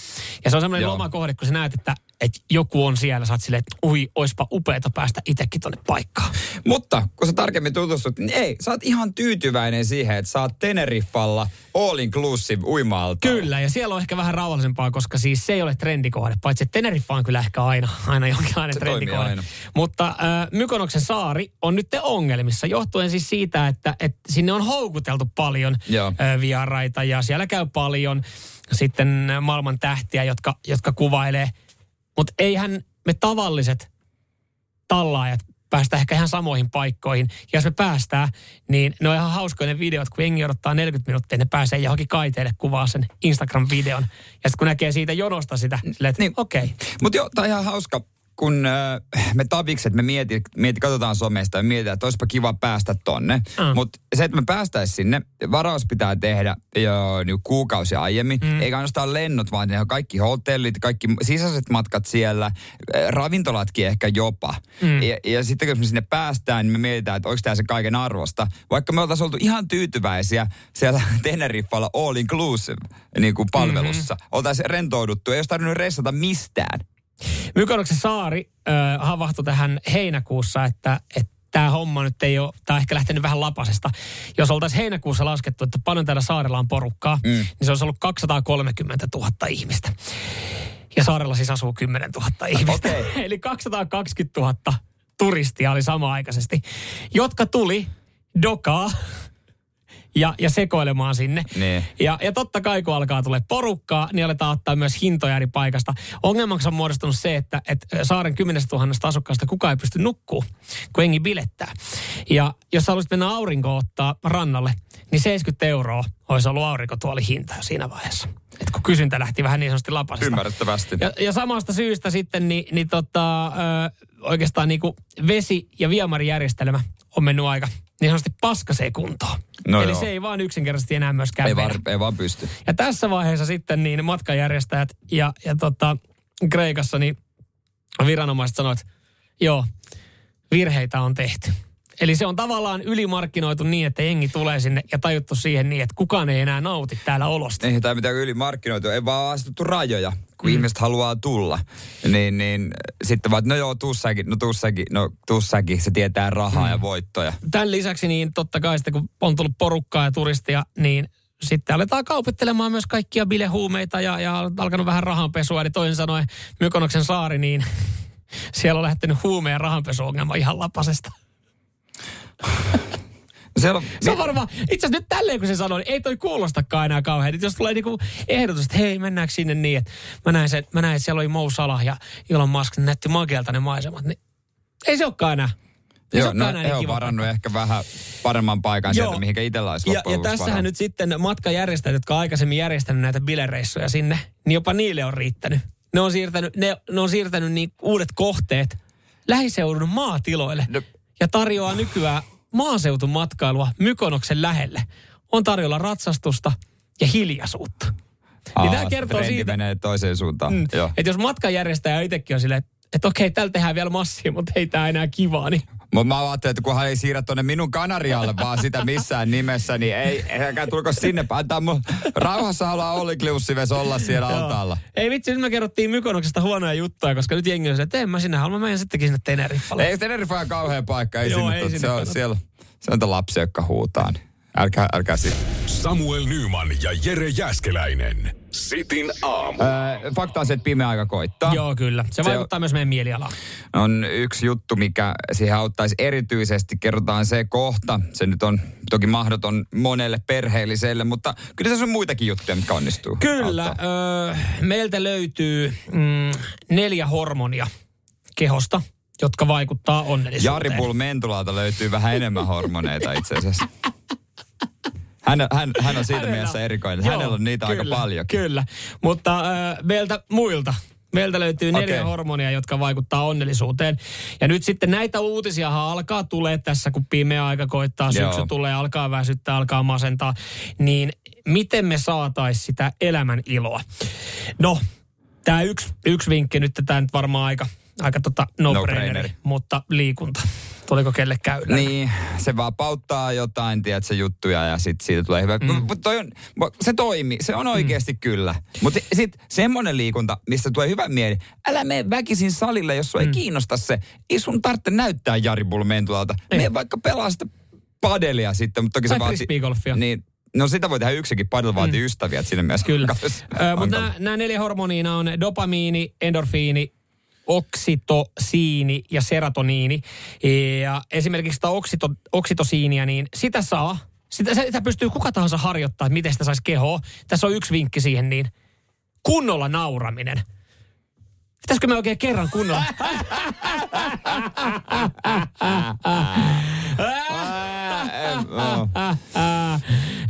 ja se on semmoinen Joo. lomakohde, kun sä näet, että, että joku on siellä, sä oot silleen, että ui, oispa upeeta päästä itsekin tonne paikkaan. Mutta kun sä tarkemmin tutustut, niin ei, sä oot ihan tyytyväinen siihen, että sä oot Teneriffalla all inclusive uimaalta. Kyllä, ja siellä on ehkä vähän rauhallisempaa, koska siis se ei ole trendikohde, paitsi että Teneriffa on kyllä ehkä aina, aina jonkinlainen Se trendikohde. aina. Mutta äh, Mykonoksen saari on nyt ongelmissa, johtuen siis siitä, että, että sinne on houkuteltu paljon Joo. äh, vieraita, ja siellä käy paljon sitten maailman tähtiä, jotka, jotka kuvailee. Mutta eihän me tavalliset tallaajat päästä ehkä ihan samoihin paikkoihin. Ja jos me päästään, niin ne on ihan hauskoja ne videot, kun jengi odottaa 40 minuuttia, ne pääsee johonkin kaiteelle kuvaa sen Instagram-videon. Ja sitten kun näkee siitä jonosta sitä, silleen, että niin. okei. Okay. Mutta joo, tää on ihan hauska, kun äh, me tavikset, me mieti, mieti, katsotaan somesta ja mietitään, että olisipa kiva päästä tonne. Mm. Mutta se, että me päästäisiin sinne, varaus pitää tehdä jo niin kuukausi aiemmin. Mm. Eikä ainoastaan lennot, vaan ne on kaikki hotellit, kaikki sisäiset matkat siellä, äh, ravintolatkin ehkä jopa. Mm. Ja, ja sitten kun me sinne päästään, niin me mietitään, että onko tämä se kaiken arvosta. Vaikka me oltaisiin oltu ihan tyytyväisiä siellä Teneriffalla all inclusive niin kuin palvelussa. Mm-hmm. Oltaisiin rentouduttu, ei olisi tarvinnut ressata mistään. Mykonoksen saari äh, havahtui tähän heinäkuussa, että, että tämä homma nyt ei ole, tämä on ehkä lähtenyt vähän lapasesta. Jos oltaisiin heinäkuussa laskettu, että paljon täällä saarella on porukkaa, mm. niin se olisi ollut 230 000 ihmistä. Ja saarella siis asuu 10 000 ihmistä. Okei. Eli 220 000 turistia oli samaaikaisesti, jotka tuli dokaa ja, ja sekoilemaan sinne. Niin. Ja, ja totta kai, kun alkaa tulee porukkaa, niin aletaan ottaa myös hintoja eri paikasta. Ongelmaksi on muodostunut se, että, että saaren 10 000 asukkaasta kukaan ei pysty nukkuu, kun engi bilettää. Ja jos haluaisit mennä aurinkoon ottaa rannalle, niin 70 euroa olisi ollut aurinkotuoli hinta siinä vaiheessa. Et kun kysyntä lähti vähän niin sanotusti lapasesta. Ymmärrettävästi. Ja, ja samasta syystä sitten niin, niin tota, ö, oikeastaan niin kuin vesi- ja viemärijärjestelmä on mennyt aika niin sanotusti paskaseen kuntoon. No Eli joo. se ei vaan yksinkertaisesti enää myöskään Ei vaan, ei vaan pysty. Ja tässä vaiheessa sitten niin matkanjärjestäjät ja, ja tota, Kreikassa niin viranomaiset sanoivat, että joo, virheitä on tehty. Eli se on tavallaan ylimarkkinoitu niin, että jengi tulee sinne ja tajuttu siihen niin, että kukaan ei enää nauti täällä olosta. Ei tämä mitään ylimarkkinoitu, ei vaan asetettu rajoja, kun mm. ihmiset haluaa tulla. Niin, niin sitten vaan, että no joo, tuu säkin, no tuu säkin, no tuu säkin, se tietää rahaa mm. ja voittoja. Tämän lisäksi niin totta kai sitten kun on tullut porukkaa ja turistia, niin sitten aletaan kaupittelemaan myös kaikkia bilehuumeita ja, ja alkanut vähän rahanpesua. Eli toisin sanoen Mykonoksen saari, niin siellä on lähtenyt huume- ja rahanpesuongelma ihan lapasesta. Siellä on, Se on varmaan, itse asiassa nyt tälleen kun se sanoi, niin ei toi kuulostakaan enää kauhean. Nyt jos tulee niinku ehdotus, että hei, mennäänkö sinne niin, että mä näin, sen, mä näin että siellä oli Mo Salah ja Elon Musk, ne näytti makealta ne maisemat, niin ei se olekaan enää. Ei se Joo, olekaan no, enää he niin on varannut ehkä vähän paremman paikan Joo. sieltä, mihinkä itsellä olisi Ja, ja tässähän varannut. nyt sitten matkajärjestäjät, jotka on aikaisemmin järjestänyt näitä bilereissuja sinne, niin jopa niille on riittänyt. Ne on siirtänyt, ne, ne on siirtänyt niin uudet kohteet lähiseudun maatiloille No. ja tarjoaa nykyään maaseutumatkailua Mykonoksen lähelle. On tarjolla ratsastusta ja hiljaisuutta. Aa, niin tämä kertoo siitä, menee toiseen suuntaan. mm, Joo. että jos matkanjärjestäjä itsekin on silleen, että, että okei, täällä tehdään vielä massia, mutta ei tämä enää kivaa, niin Mutta mä ajattelin, että kunhan ei siirrä tuonne minun Kanarialle vaan sitä missään nimessä, niin ei, eikä tulko sinne. Antaa mun rauhassa haluaa Olli Kliussives olla siellä altaalla. Ei vitsi, nyt me kerrottiin Mykonoksesta huonoja juttuja, koska nyt jengi on se, että en mä sinne halua, mä menen sittenkin sinne Teneriffalle. Ei Teneriffa on kauhea paikka, ei Joo, sinne. ei sinne se, on, kannata. siellä, se on lapsia, jotka huutaa. Niin. Älkää, älkää siitä. Samuel Nyman ja Jere Jäskeläinen. Sitin aamu. Öö, fakta on se, että pimeä aika koittaa. Joo, kyllä. Se, Se vaikuttaa myös meidän mielialaan. on yksi juttu, mikä siihen auttaisi erityisesti. Kerrotaan se kohta. Se nyt on toki mahdoton monelle perheelliselle, mutta kyllä tässä on muitakin juttuja, mitkä onnistuu. Kyllä. auttaa. Öö, meiltä löytyy mm, neljä hormonia kehosta, jotka vaikuttaa onnellisuuteen. Jari Bull Mentulalta löytyy vähän enemmän hormoneita itse asiassa. Hän, hän, hän on siitä Hänellä- mielessä erikoinen. Joo, Hänellä on niitä kyllä, aika paljon. Kyllä, mutta öö, meiltä muilta Meiltä löytyy neljä hormonia, jotka vaikuttaa onnellisuuteen. Ja nyt sitten näitä uutisiahan alkaa tulee tässä, kun pimeä aika koittaa, syksy Joo. tulee, alkaa väsyttää, alkaa masentaa. Niin miten me saatais sitä elämän iloa? No, tämä yksi, yksi vinkki nyt, tämä nyt varmaan aika, aika tota no-braineri, No-braineri. mutta liikunta. Tuliko kelle käydä? Niin, se vapauttaa jotain, tiedätkö, juttuja ja sitten siitä tulee hyvä. Mm. Mutta toi on, se toimii, se on oikeasti mm. kyllä. Mutta sitten semmoinen liikunta, mistä tulee hyvä mieli. Älä mene väkisin salille, jos sua mm. ei kiinnosta se. Ei sun tarvitse näyttää Jari Bulmentualta. Mene vaikka pelaa sitä padelia sitten, mutta toki se vaatii... Niin, no sitä voi tehdä yksikin, padel vaatii mm. ystäviä, että siinä mielessä. Kyllä. Mutta nämä neljä hormoniina on dopamiini, endorfiini, oksitosiini ja serotoniini. Ja esimerkiksi sitä oksito, oksitosiinia, niin sitä saa, sitä, sitä pystyy kuka tahansa harjoittaa, että miten sitä saisi kehoa. Tässä on yksi vinkki siihen, niin kunnolla nauraminen. Pitäisikö me oikein kerran kunnolla?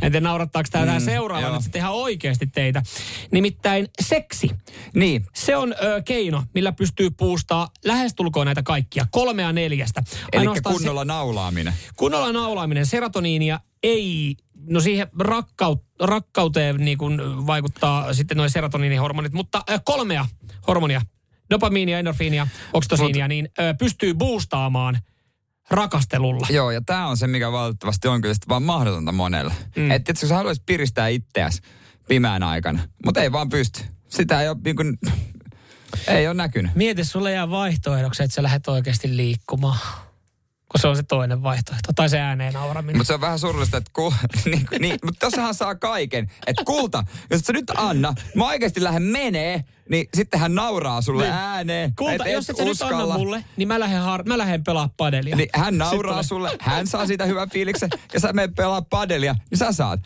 en tiedä naurattaako tämä mm, seuraava joo. nyt sitten ihan oikeasti teitä. Nimittäin seksi. Niin, Se on ö, keino, millä pystyy puustaa lähestulkoon näitä kaikkia, kolmea neljästä. eli kunnolla naulaaminen. Se, kunnolla naulaaminen, serotoniinia ei, no siihen rakkaut, rakkauteen niin kuin vaikuttaa sitten noin serotoniinihormonit, mutta ö, kolmea hormonia, dopamiinia, endorfiinia, oksitosiinia, niin ö, pystyy boostaamaan rakastelulla. Joo, ja tämä on se, mikä valitettavasti on kyllä vaan mahdotonta monella. Mm. Että et, sä haluaisit piristää itseäsi pimeän aikana, mutta ei vaan pysty. Sitä ei ole, niin kuin, ei ole näkynyt. Mieti, sulle jää vaihtoehdoksi, että sä lähdet oikeasti liikkumaan. Kun se on se toinen vaihtoehto. Tai se ääneen nauraminen. Mutta se on vähän surullista, että ku, niin, niin, mutta tossahan saa kaiken. Että kulta, jos et sä nyt anna, mä oikeasti lähden menee, niin sitten hän nauraa sulle Niin. ääneen. Kulta, jos et sä nyt anna mulle, niin mä lähden, har- mä lähden pelaa padelia. Niin hän nauraa Sitten sulle, hän saa siitä hyvän fiiliksen, ja sä menet pelaa padelia, niin sä saat.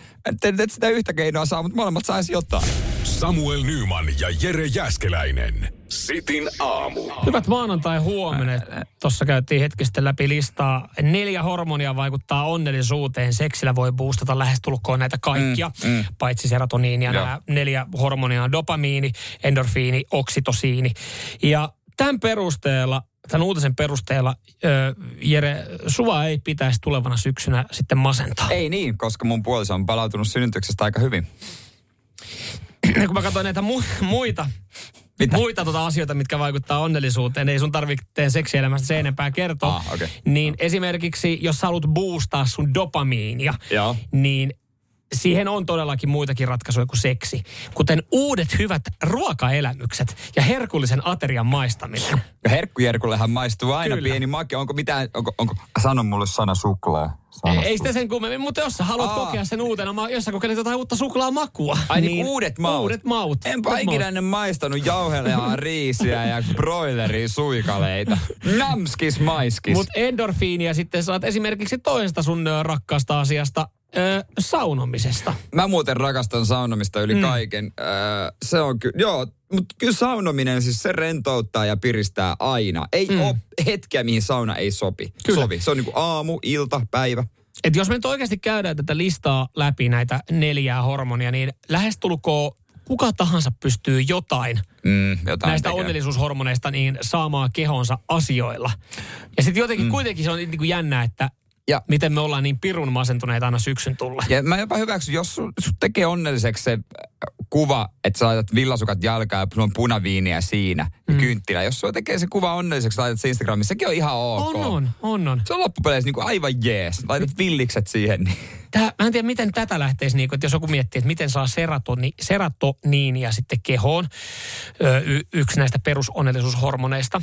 Et, et sitä yhtä keinoa saa, mutta molemmat saisi jotain. Samuel Nyman ja Jere Jäskeläinen. Sitin aamu. Hyvät maanantai huomenet. Tuossa käytiin hetki sitten läpi listaa. Neljä hormonia vaikuttaa onnellisuuteen. Seksillä voi boostata lähestulkoon näitä kaikkia, mm, mm. paitsi serotoniinia. Joo. Nämä neljä hormonia on dopamiini, endorfiini, oksitosiini. Ja tämän perusteella, tämän uutisen perusteella, ö, Jere, sua ei pitäisi tulevana syksynä sitten masentaa. Ei niin, koska mun puoliso on palautunut synnytyksestä aika hyvin. kun mä katsoin näitä mu- muita, Mitä? muita tota asioita, mitkä vaikuttaa onnellisuuteen, ei sun tarvitse seksielämästä se enempää kertoa. Ah, okei. Niin esimerkiksi, jos sä haluat boostaa sun dopamiinia, Joo. niin siihen on todellakin muitakin ratkaisuja kuin seksi. Kuten uudet hyvät ruokaelämykset ja herkullisen aterian maistaminen. Ja herkkujerkullehan maistuu aina Kyllä. Pieni make. Onko mitään, onko, onko, sano mulle sana suklaa. Sana Ei, ei sitä sen kummemmin, mutta jos sä haluat Aa. kokea sen uutena, ma- jos sä kokeilet jotain uutta suklaamakua. Ai niin, uudet maut. Uudet maut. Enpä Uudet ikinä maut. ennen maistanut jauhelea riisiä ja broileria suikaleita. Namskis maiskis. Mutta endorfiinia sitten saat esimerkiksi toisesta sun rakkaasta asiasta, ö, saunomisesta. Mä muuten rakastan saunomista yli mm. kaiken. Öö, se on kyllä, joo, mutta kyllä saunominen siis se rentouttaa ja piristää aina. Ei mm. ole hetkeä, mihin sauna ei sopi. Kyllä. Sovi. Se on niinku aamu, ilta, päivä. Et jos me nyt oikeasti käydään tätä listaa läpi näitä neljää hormonia, niin lähestulkoon kuka tahansa pystyy jotain Mm, jotain näistä tekee. onnellisuushormoneista niin saamaan kehonsa asioilla. Ja sitten jotenkin mm. kuitenkin se on niin kuin jännä, että Ja- miten me ollaan niin pirun masentuneita aina syksyn tulla. Ja mä jopa hyväksyn, jos sun, sun tekee onnelliseksi se kuva, että sä laitat villasukat jalkaan ja sulla on punaviiniä siinä ja Mm. kynttilä. Jos sulla tekee se kuva onnelliseksi, laitat se Instagramissa, sekin on ihan ok. On, on, on, on. Se on loppupeleissä niin kuin aivan jees. Laitat villikset siihen. Niin. Tää, mä en tiedä, miten tätä lähteisi, niin kuin, että jos joku miettii, että miten saa serotoni, serotoniinia sitten kehoon, ö, y, yksi näistä perusonnellisuushormoneista,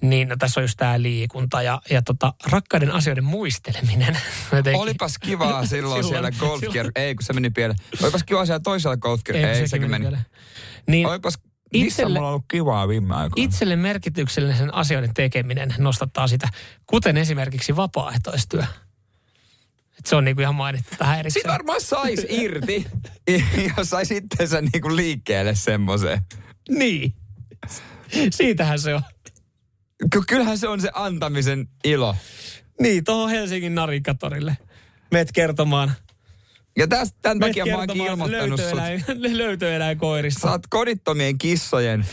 niin no, tässä on just tämä liikunta ja, ja tota, rakkaiden asioiden muisteleminen. Jotenkin. Olipas kivaa silloin, Silloin- siellä silloin- Ei, kun se meni pieleen. Olipas kivaa siellä toisella golfkier... Ei, ei sekin meni. pieleen. Niin. Missä itselle, mulla on ollut kivaa viime aikoina? itselle merkityksellisen asioiden tekeminen nostattaa sitä, kuten esimerkiksi vapaaehtoistyö. Et se on niinku ihan mainittu tähän erikseen. Sitten varmaan sais irti, jos sais itsensä niinku liikkeelle semmoiseen. Niin. Siitähän se on. Ky- Kyllähän se on se antamisen ilo. Niin, tuohon Helsingin narikatorille. Meet kertomaan. Ja tästä, tämän Meet takia mä oonkin ilmoittanut sut. löytöeläin, löytöeläinkoirista. Sä oot kodittomien kissojen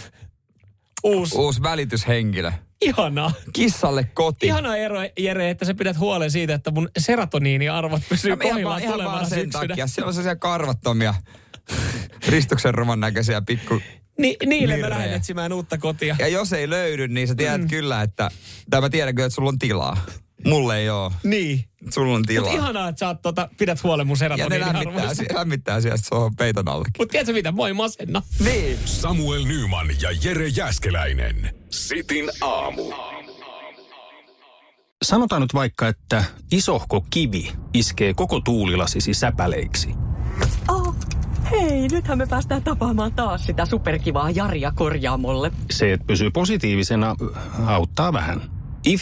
uusi. Uusi välityshenkilö. Ihanaa. Kissalle koti. Ihana ero, Jere, että sä pidät huolen siitä, että mun serotoniiniarvot pysyy ihan, kohdillaan ihan tulevana vaan sen syksynä. takia. Siellä on sellaisia karvattomia, Ristuksen roman näköisiä pikku... Ni, niille mä Mirrejä. lähden etsimään uutta kotia. Ja jos ei löydy, niin sä tiedät mm. kyllä, että... Tai mä tiedän kyllä, että sulla on tilaa. Mulle ei oo. Niin. Sulla on tilaa. ihanaa, että sä oot, tota, pidät huolen mun Ja ne lämmittää, serotoniiniarvoista. si- lämmittää sieltä tuohon peiton allekin. Mutta tiedätkö mitä, moi masenna. Niin. Samuel Nyman ja Jere Jäskeläinen. Sitin aamu. Sanotaan nyt vaikka, että isohko kivi iskee koko tuulilasisi säpäleiksi. Oh, hei, nythän me päästään tapaamaan taas sitä superkivaa Jaria korjaamolle. Se, että pysyy positiivisena, auttaa vähän. IF